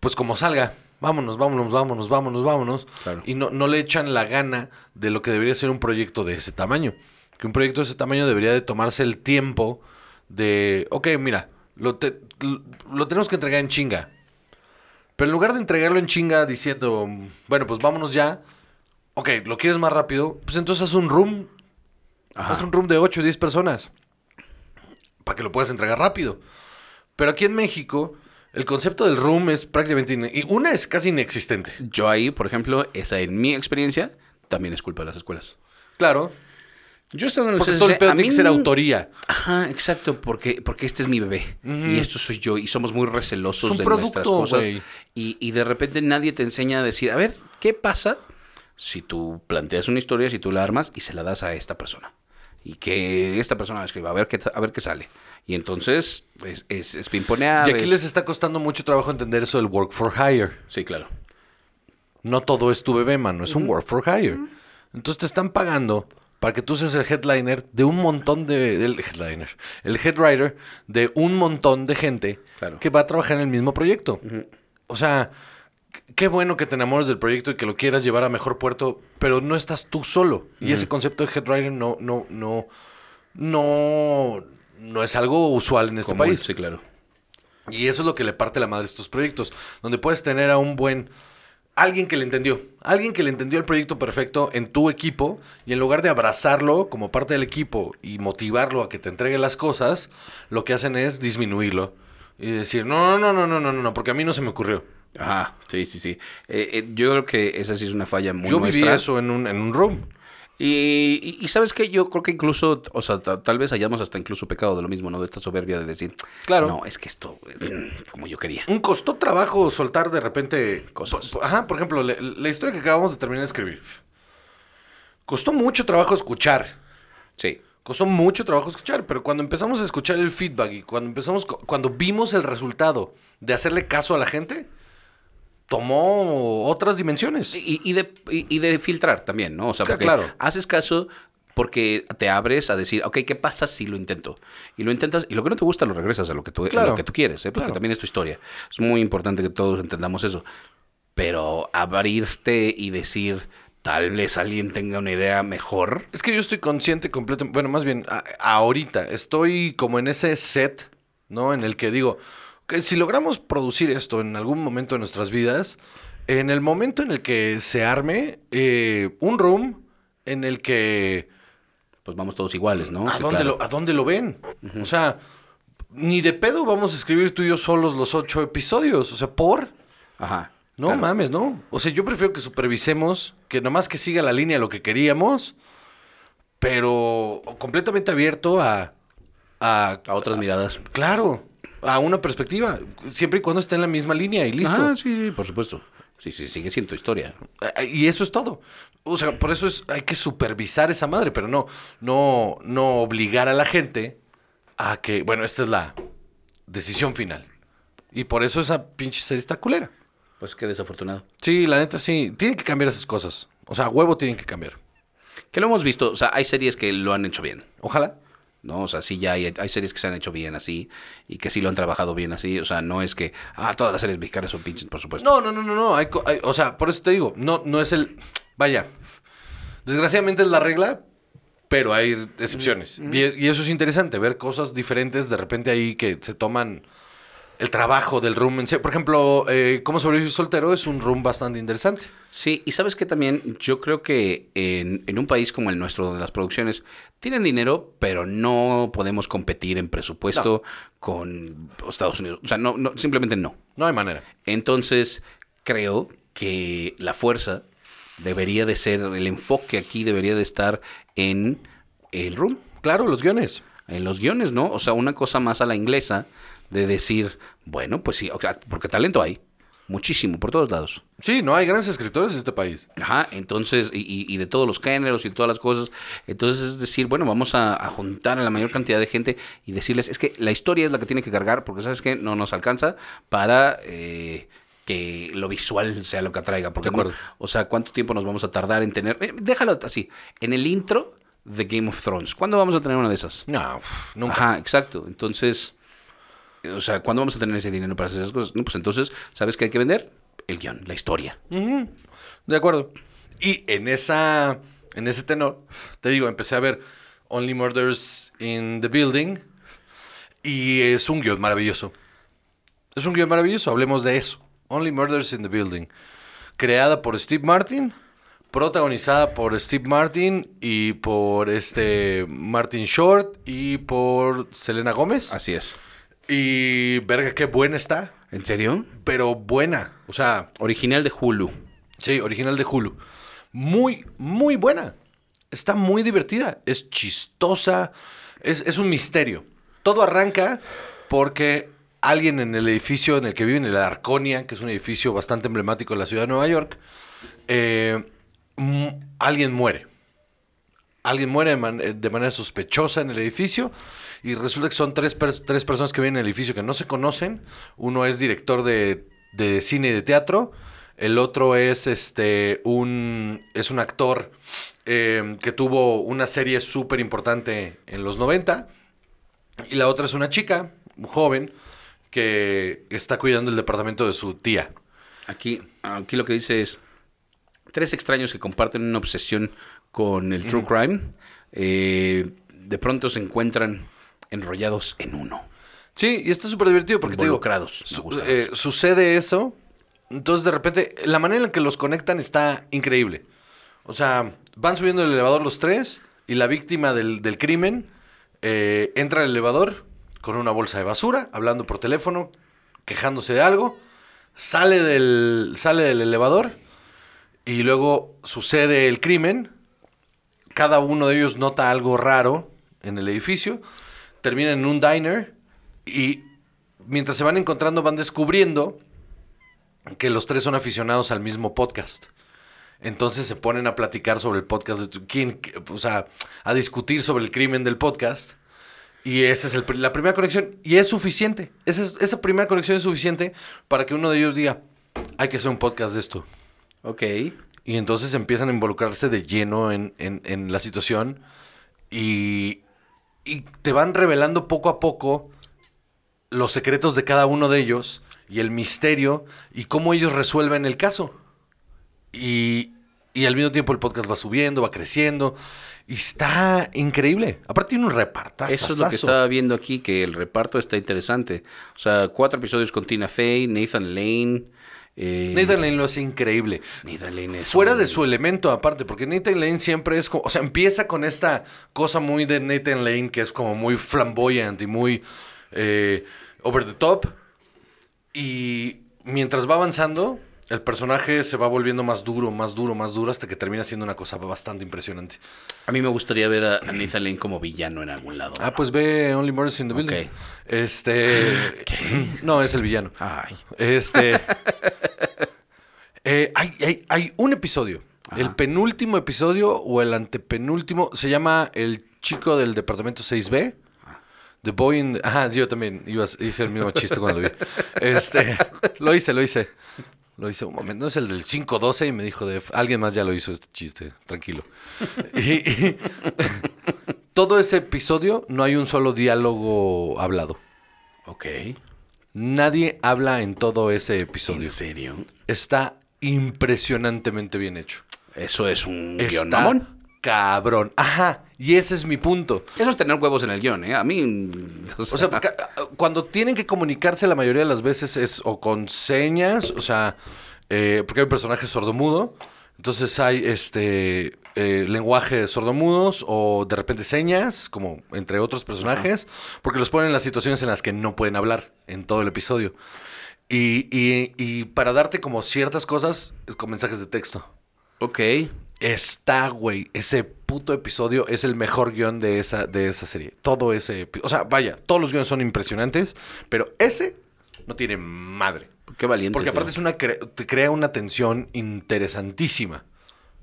pues como salga, vámonos, vámonos, vámonos, vámonos, vámonos. Claro. Y no, no le echan la gana de lo que debería ser un proyecto de ese tamaño. Que un proyecto de ese tamaño debería de tomarse el tiempo de, ok, mira, lo, te- lo- lo tenemos que entregar en chinga. Pero en lugar de entregarlo en chinga diciendo, bueno, pues vámonos ya, ok, lo quieres más rápido, pues entonces haz un room, Ajá. haz un room de 8 o 10 personas para que lo puedas entregar rápido. Pero aquí en México, el concepto del room es prácticamente, y una es casi inexistente. Yo ahí, por ejemplo, esa en mi experiencia, también es culpa de las escuelas. Claro, Yo estando en el porque CCC, todo el pedo tiene que ser autoría. Ajá, exacto, porque, porque este es mi bebé y esto soy yo y somos muy recelosos de producto, nuestras cosas y, y de repente nadie te enseña a decir, a ver, ¿qué pasa si tú planteas una historia, si tú la armas y se la das a esta persona? Y que esta persona la escriba, a ver qué, a ver qué sale. Y entonces es, es, es pimponear. Y aquí es- les está costando mucho trabajo entender eso del work for hire. Sí, claro. No todo es tu bebé, mano, es un work for hire. Entonces te están pagando para que tú seas el headliner de un montón de... El headliner. El headwriter de un montón de gente Claro. que va a trabajar en el mismo proyecto. O sea, qu- qué bueno que te enamores del proyecto y que lo quieras llevar a mejor puerto, pero no estás tú solo. Y ese concepto de headwriter no, no, no, no, no es algo usual en este Como país. Sí, claro. Y eso es lo que le parte la madre a estos proyectos, donde puedes tener a un buen alguien que le entendió. Alguien que le entendió el proyecto perfecto en tu equipo y en lugar de abrazarlo como parte del equipo y motivarlo a que te entregue las cosas, lo que hacen es disminuirlo y decir, no, no, no, no, no, no, no, porque a mí no se me ocurrió. Ajá, sí, sí, sí. Eh, eh, yo creo que esa sí es una falla muy Yo viví eso en un, en un room. Y, y- y sabes que yo creo que incluso, o sea, ta- tal vez hayamos hasta incluso pecado de lo mismo, ¿no? De esta soberbia de decir, Claro. no, es que esto, eh, como yo quería. Un costó trabajo soltar de repente Cosas. ajá, por ejemplo, le- la historia que acabamos de terminar de escribir. Costó mucho trabajo escuchar. Sí. Costó mucho trabajo escuchar, pero cuando empezamos a escuchar el feedback y cuando empezamos, cuando vimos el resultado de hacerle caso a la gente, tomó otras dimensiones. Y, y de, y, de filtrar también, ¿no? O sea, porque claro. haces caso porque te abres a decir, ok, ¿qué pasa si lo intento? Y lo intentas, y lo que no te gusta lo regresas a lo que tú, a lo que tú quieres, ¿eh? porque Claro. también es tu historia. Es muy importante que todos entendamos eso. Pero abrirte y decir, tal vez alguien tenga una idea mejor. Es que yo estoy consciente completamente, bueno, más bien, a- ahorita estoy como en ese set, ¿no? En el que digo, que si logramos producir esto en algún momento de nuestras vidas, en el momento en el que se arme eh, un room en el que Pues vamos todos iguales, ¿no? ¿A, Sí, dónde claro. lo, ¿A dónde lo ven? O sea, ni de pedo vamos a escribir tú y yo solos los ocho episodios. O sea, ¿por? Ajá. No claro. mames, ¿no? O sea, yo prefiero que supervisemos, que nomás que siga la línea lo que queríamos, pero completamente abierto a... a A otras miradas. claro, a una perspectiva, siempre y cuando esté en la misma línea y listo. Ah, sí, sí, por supuesto. Sí, sí, sigue siendo historia. Ah, Y eso es todo. O sea, por eso es, hay que supervisar esa madre, pero no, no, no obligar a la gente a que, bueno, esta es la decisión final. Y por eso esa pinche serie está culera. Pues qué desafortunado. Sí, la neta sí, tienen que cambiar esas cosas. O sea, a huevo tienen que cambiar. Que lo hemos visto, o sea, hay series que lo han hecho bien. Ojalá. ¿No? O sea, sí ya hay, hay series que se han hecho bien así y que sí lo han trabajado bien así. O sea, no es que, ah, todas las series mexicanas son pinches, por supuesto. No, no, no, no, no. hay co- hay- o sea, por eso te digo, no, no es el. Vaya. Desgraciadamente es la regla, pero hay excepciones. Y, y eso es interesante, ver cosas diferentes de repente ahí que se toman el trabajo del room. en serio. Por ejemplo, eh, Cómo sobrevivir soltero es un room bastante interesante. Sí, y sabes que también yo creo que en, en un país como el nuestro, donde las producciones tienen dinero, pero no podemos competir en presupuesto con Estados Unidos. O sea, no, no, simplemente no. No hay manera. Entonces, creo que la fuerza debería de ser, el enfoque aquí debería de estar en el room, Claro, los guiones. en los guiones, ¿no? O sea, una cosa más a la inglesa de decir, bueno, pues sí, porque talento hay, muchísimo, por todos lados. Sí, no hay grandes escritores en este país. Ajá, entonces, y, y- de todos los géneros y todas las cosas. Entonces, es decir, bueno, vamos a, a juntar a la mayor cantidad de gente y decirles, es que la historia es la que tiene que cargar, porque sabes que no nos alcanza para eh, que lo visual sea lo que atraiga. Porque, De acuerdo. o sea, ¿cuánto tiempo nos vamos a tardar en tener? eh, déjalo así, en el intro de Game of Thrones. ¿Cuándo vamos a tener una de esas? No, uf, nunca. Ajá, exacto. Entonces, o sea, ¿cuándo vamos a tener ese dinero para hacer esas cosas? No, pues entonces, ¿sabes qué hay que vender? El guion, la historia. De acuerdo. Y en esa en ese tenor, te digo, empecé a ver Only Murders in the Building y es un guion maravilloso. Es un guion maravilloso, hablemos de eso. Only Murders in the Building. Creada por Steve Martin, protagonizada por Steve Martin y por este Martin Short y por Selena Gómez. Así es. Y verga, qué buena está, ¿En serio? pero buena. O sea, Original de Hulu. Sí, original de Hulu. Muy, muy buena. Está muy divertida. Es chistosa. Es, es un misterio. Todo arranca porque alguien en el edificio en el que vive, en el Arconia, que es un edificio bastante emblemático de la ciudad de Nueva York, eh, alguien muere. Alguien muere de, man- de manera sospechosa en el edificio y resulta que son tres, tres personas que viven en el edificio que no se conocen. Uno es director de, de cine y de teatro. El otro es este un es un actor eh, que tuvo una serie súper importante en los 90. Y la otra es una chica, un joven, que está cuidando el departamento de su tía. Aquí, aquí lo que dice es tres extraños que comparten una obsesión con el true crime. eh, de pronto se encuentran enrollados en uno. Sí, y está súper divertido porque te digo, su- eh, sucede eso Entonces, de repente, la manera en que los conectan está increíble. O sea, van subiendo el elevador los tres y la víctima del, del crimen eh, entra al elevador con una bolsa de basura, hablando por teléfono, quejándose de algo, sale del, sale del elevador y luego sucede el crimen. Cada uno de ellos nota algo raro en el edificio, terminan en un diner y mientras se van encontrando van descubriendo que los tres son aficionados al mismo podcast. Entonces se ponen a platicar sobre el podcast de tu- quién, o sea, a discutir sobre el crimen del podcast. Y esa es el la primera conexión. Y es suficiente. Esa, es- esa primera conexión es suficiente para que uno de ellos diga, hay que hacer un podcast de esto. Ok. Y entonces empiezan a involucrarse de lleno en, en- en la situación. Y, y te van revelando poco a poco los secretos de cada uno de ellos y el misterio y cómo ellos resuelven el caso. Y, y al mismo tiempo el podcast va subiendo, va creciendo. Y está increíble. Aparte tiene un repartazo. Eso es lo que estaba viendo aquí, que el reparto está interesante. O sea, cuatro episodios con Tina Fey, Nathan Lane. Eh, Nathan Lane lo hace increíble. Nathan Lane es Fuera de su elemento aparte, porque Nathan Lane siempre es como, o sea, empieza con esta cosa muy de Nathan Lane que es como muy flamboyant y muy eh, over the top. Y mientras va avanzando, el personaje se va volviendo más duro, más duro, más duro, hasta que termina siendo una cosa bastante impresionante. A mí me gustaría ver a, a Nathan Lane como villano en algún lado. Ah, pues ve Only Murders in the Building. Este. No, es el villano. Ay. Este. eh, hay, hay- hay un episodio. Ajá. El penúltimo episodio o el antepenúltimo se llama El chico del departamento 6B. The Boy in. Ajá, yo también iba a- hice el mismo chiste cuando lo vi. Este. Lo hice, lo hice. Lo hice un momento. No es el del 512 y me dijo de. Alguien más ya lo hizo este chiste. Tranquilo. Y- y- todo ese episodio no hay un solo diálogo hablado. Ok. Nadie habla en todo ese episodio. ¿En serio? Está impresionantemente bien hecho. Eso es un Está cabrón. Ajá, y ese es mi punto. Eso es tener huevos en el guion, ¿eh? A mí... O O sea, ca- cuando tienen que comunicarse la mayoría de las veces es o con señas, o sea, eh, porque hay un personaje sordomudo, entonces hay este eh, lenguaje sordomudos o de repente señas, como entre otros personajes, porque los ponen en las situaciones en las que no pueden hablar en todo el episodio. Y, y- y para darte como ciertas cosas es con mensajes de texto. ok. Está, güey. Ese puto episodio es el mejor guion de esa, de esa serie. Todo ese. O sea, vaya, todos los guiones son impresionantes, pero ese no tiene madre. Qué valiente. Porque aparte tío. es una cre- te crea una tensión interesantísima.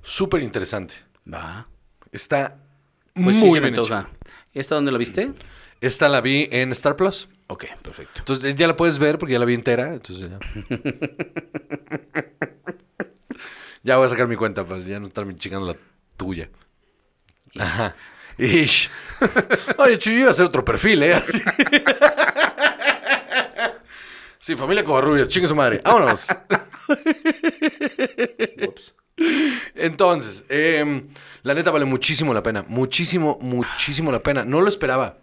Súper interesante. Va. Está Pues muy sí se bien. ¿Esta dónde la viste? Esta la vi en Star Plus. Ok, perfecto. Entonces ya la puedes ver porque ya la vi entera. Entonces ya. ya voy a sacar mi cuenta para ya no estarme chingando la tuya. Ajá. Ish. Oye, Chuy, iba a hacer otro perfil, ¿eh? Así. Sí, familia Covarrubias, chingue su madre. Vámonos. Ups. Entonces, em, la neta vale muchísimo la pena. Muchísimo, muchísimo la pena. No lo esperaba.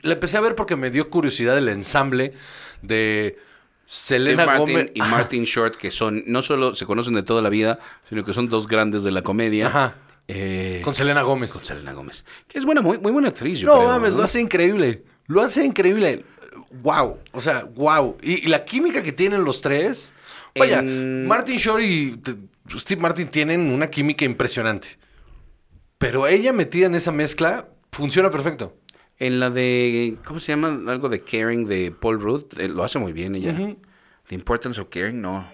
La empecé a ver porque me dio curiosidad el ensamble de Selena Martin Gómez y. Martin Short, que son, no solo se conocen de toda la vida, sino que son dos grandes de la comedia. Ajá. Eh, con Selena Gómez. con Selena Gómez. Que es buena, muy, muy buena actriz, yo No creo, mames, ¿no? lo hace increíble. Lo hace increíble. Wow. O sea, wow. Y, y la química que tienen los tres. Vaya, En- Martin Short y Steve Martin tienen una química impresionante. Pero ella metida en esa mezcla funciona perfecto. En la de, ¿cómo se llama? Algo de Caring de Paul Rudd. eh, lo hace muy bien ella. The Importance of Caring, no.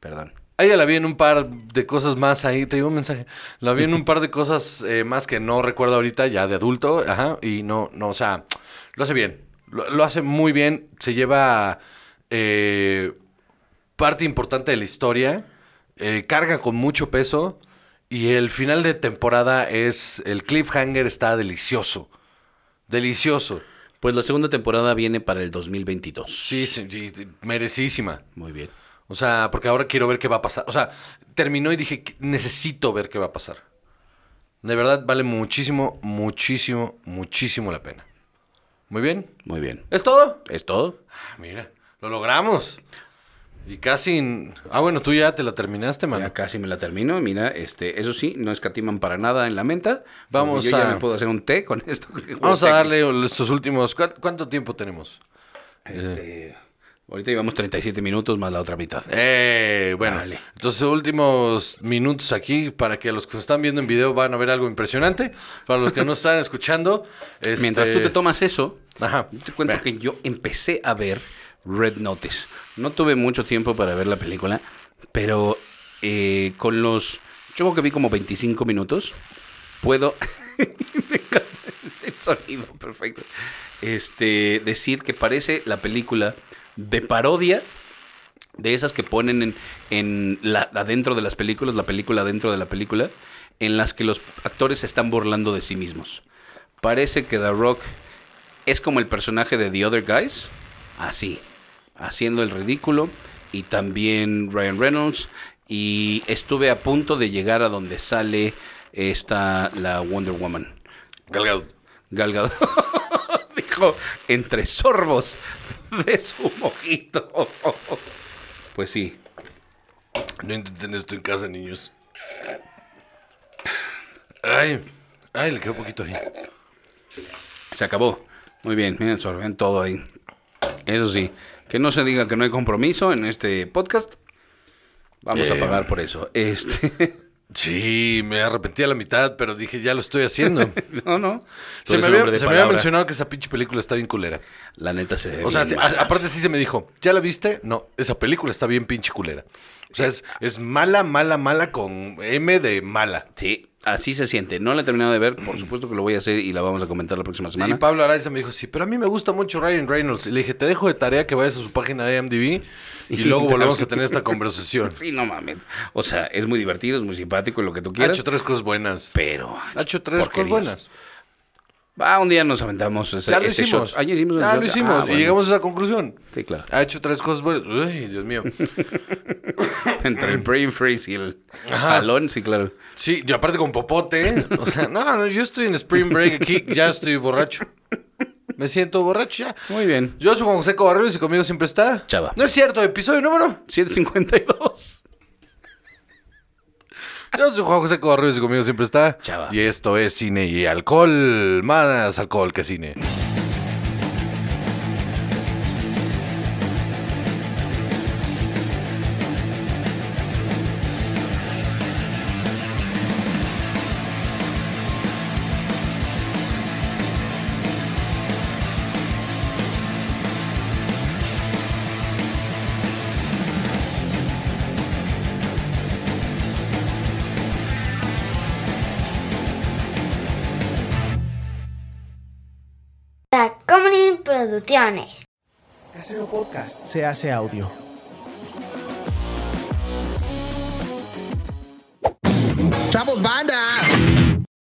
Perdón. Ella la vi en un par de cosas más ahí, te digo un mensaje. La vi en un par de cosas eh, más que no recuerdo ahorita, ya de adulto, ajá, y no, no, o sea, lo hace bien. Lo, lo hace muy bien, se lleva eh, parte importante de la historia, eh, carga con mucho peso, y el final de temporada es, el cliffhanger está delicioso, delicioso. Pues la segunda temporada viene para el 2022. Sí, sí, sí, merecidísima. Muy bien. O sea, porque ahora quiero ver qué va a pasar. O sea, terminó y dije, "Que- necesito ver qué va a pasar. De verdad, vale muchísimo, muchísimo, muchísimo la pena. Muy bien. Muy bien. ¿Es todo? ¿Es todo? Ah, mira, lo logramos. Y casi... Ah, bueno, tú ya te la terminaste, mano. Ya casi me la termino. Mira, este, eso sí, no escatiman para nada en la menta. Vamos Yo ya a- me puedo hacer un té con esto. Vamos a darle estos últimos... ¿cuá- ¿Cuánto tiempo tenemos? Este, ahorita llevamos 37 minutos más la otra mitad. Eh, bueno, Dale. entonces últimos minutos aquí para que los que nos están viendo en video van a ver algo impresionante. Para los que no están escuchando, este- Mientras tú te tomas eso, Ajá. te cuento que yo empecé a ver Red Notice. No tuve mucho tiempo para ver la película, pero eh, con los... Yo creo que vi como 25 minutos. Puedo... Me encanta el sonido, perfecto. Este, decir que parece la película de parodia de esas que ponen en, en la, adentro de las películas, la película dentro de la película, en las que los actores se están burlando de sí mismos. Parece que The Rock es como el personaje de The Other Guys, así, haciendo el ridículo, y también Ryan Reynolds, y estuve a punto de llegar a donde sale esta, la Wonder Woman. Gal Gadot. Gal Gadot dijo entre sorbos de su mojito. Pues sí, No intenten esto en casa, niños. Ay, ay, le quedó poquito ahí. se acabó. Muy bien, miren, sorben todo ahí. Eso sí, que no se diga que no hay compromiso en este podcast. Vamos Eh. a pagar por eso. Este, Sí, me arrepentí a la mitad, pero dije, ya lo estoy haciendo. no, no. Se me había, de se me había palabra. mencionado que esa pinche película está bien culera. La neta se ve O sea, bien a- aparte sí se me dijo, ¿ya la viste? No, esa película está bien pinche culera. O sea, es, es mala, mala, mala con M de mala. Sí, así se siente. No la he terminado de ver, por supuesto que lo voy a hacer y la vamos a comentar la próxima Y semana. Pablo Araiza me dijo, sí, pero a mí me gusta mucho Ryan Reynolds. Y le dije, te dejo de tarea que vayas a su página de IMDb y luego volvemos a tener esta conversación. Sí, no mames. O sea, es muy divertido, es muy simpático, lo que tú Ha quieras. hecho tres cosas buenas. Pero. Ha hecho tres porquerías. cosas buenas. Va, un día nos aventamos ese, Ya lo ese hicimos. shot. Ah, ya hicimos Ya lo hicimos. Ah, Y bueno. llegamos a esa conclusión. Sí, claro. Ha hecho tres cosas buenas. Uy, Dios mío. Entre el brain freeze y el Ajá. jalón, sí, claro. Sí, y aparte con popote. O sea, no, no, yo estoy en Spring Break aquí, ya estoy borracho. Me siento borracho ya. Muy bien. Yo soy Juan José y conmigo siempre está. Chava. No es cierto, episodio número. 152. Yo soy Juan José Cobarrios y conmigo siempre está. Chava. Y esto es cine y alcohol. Más alcohol que cine. Producciones. Casero Podcast se hace audio. ¡Chavos, banda!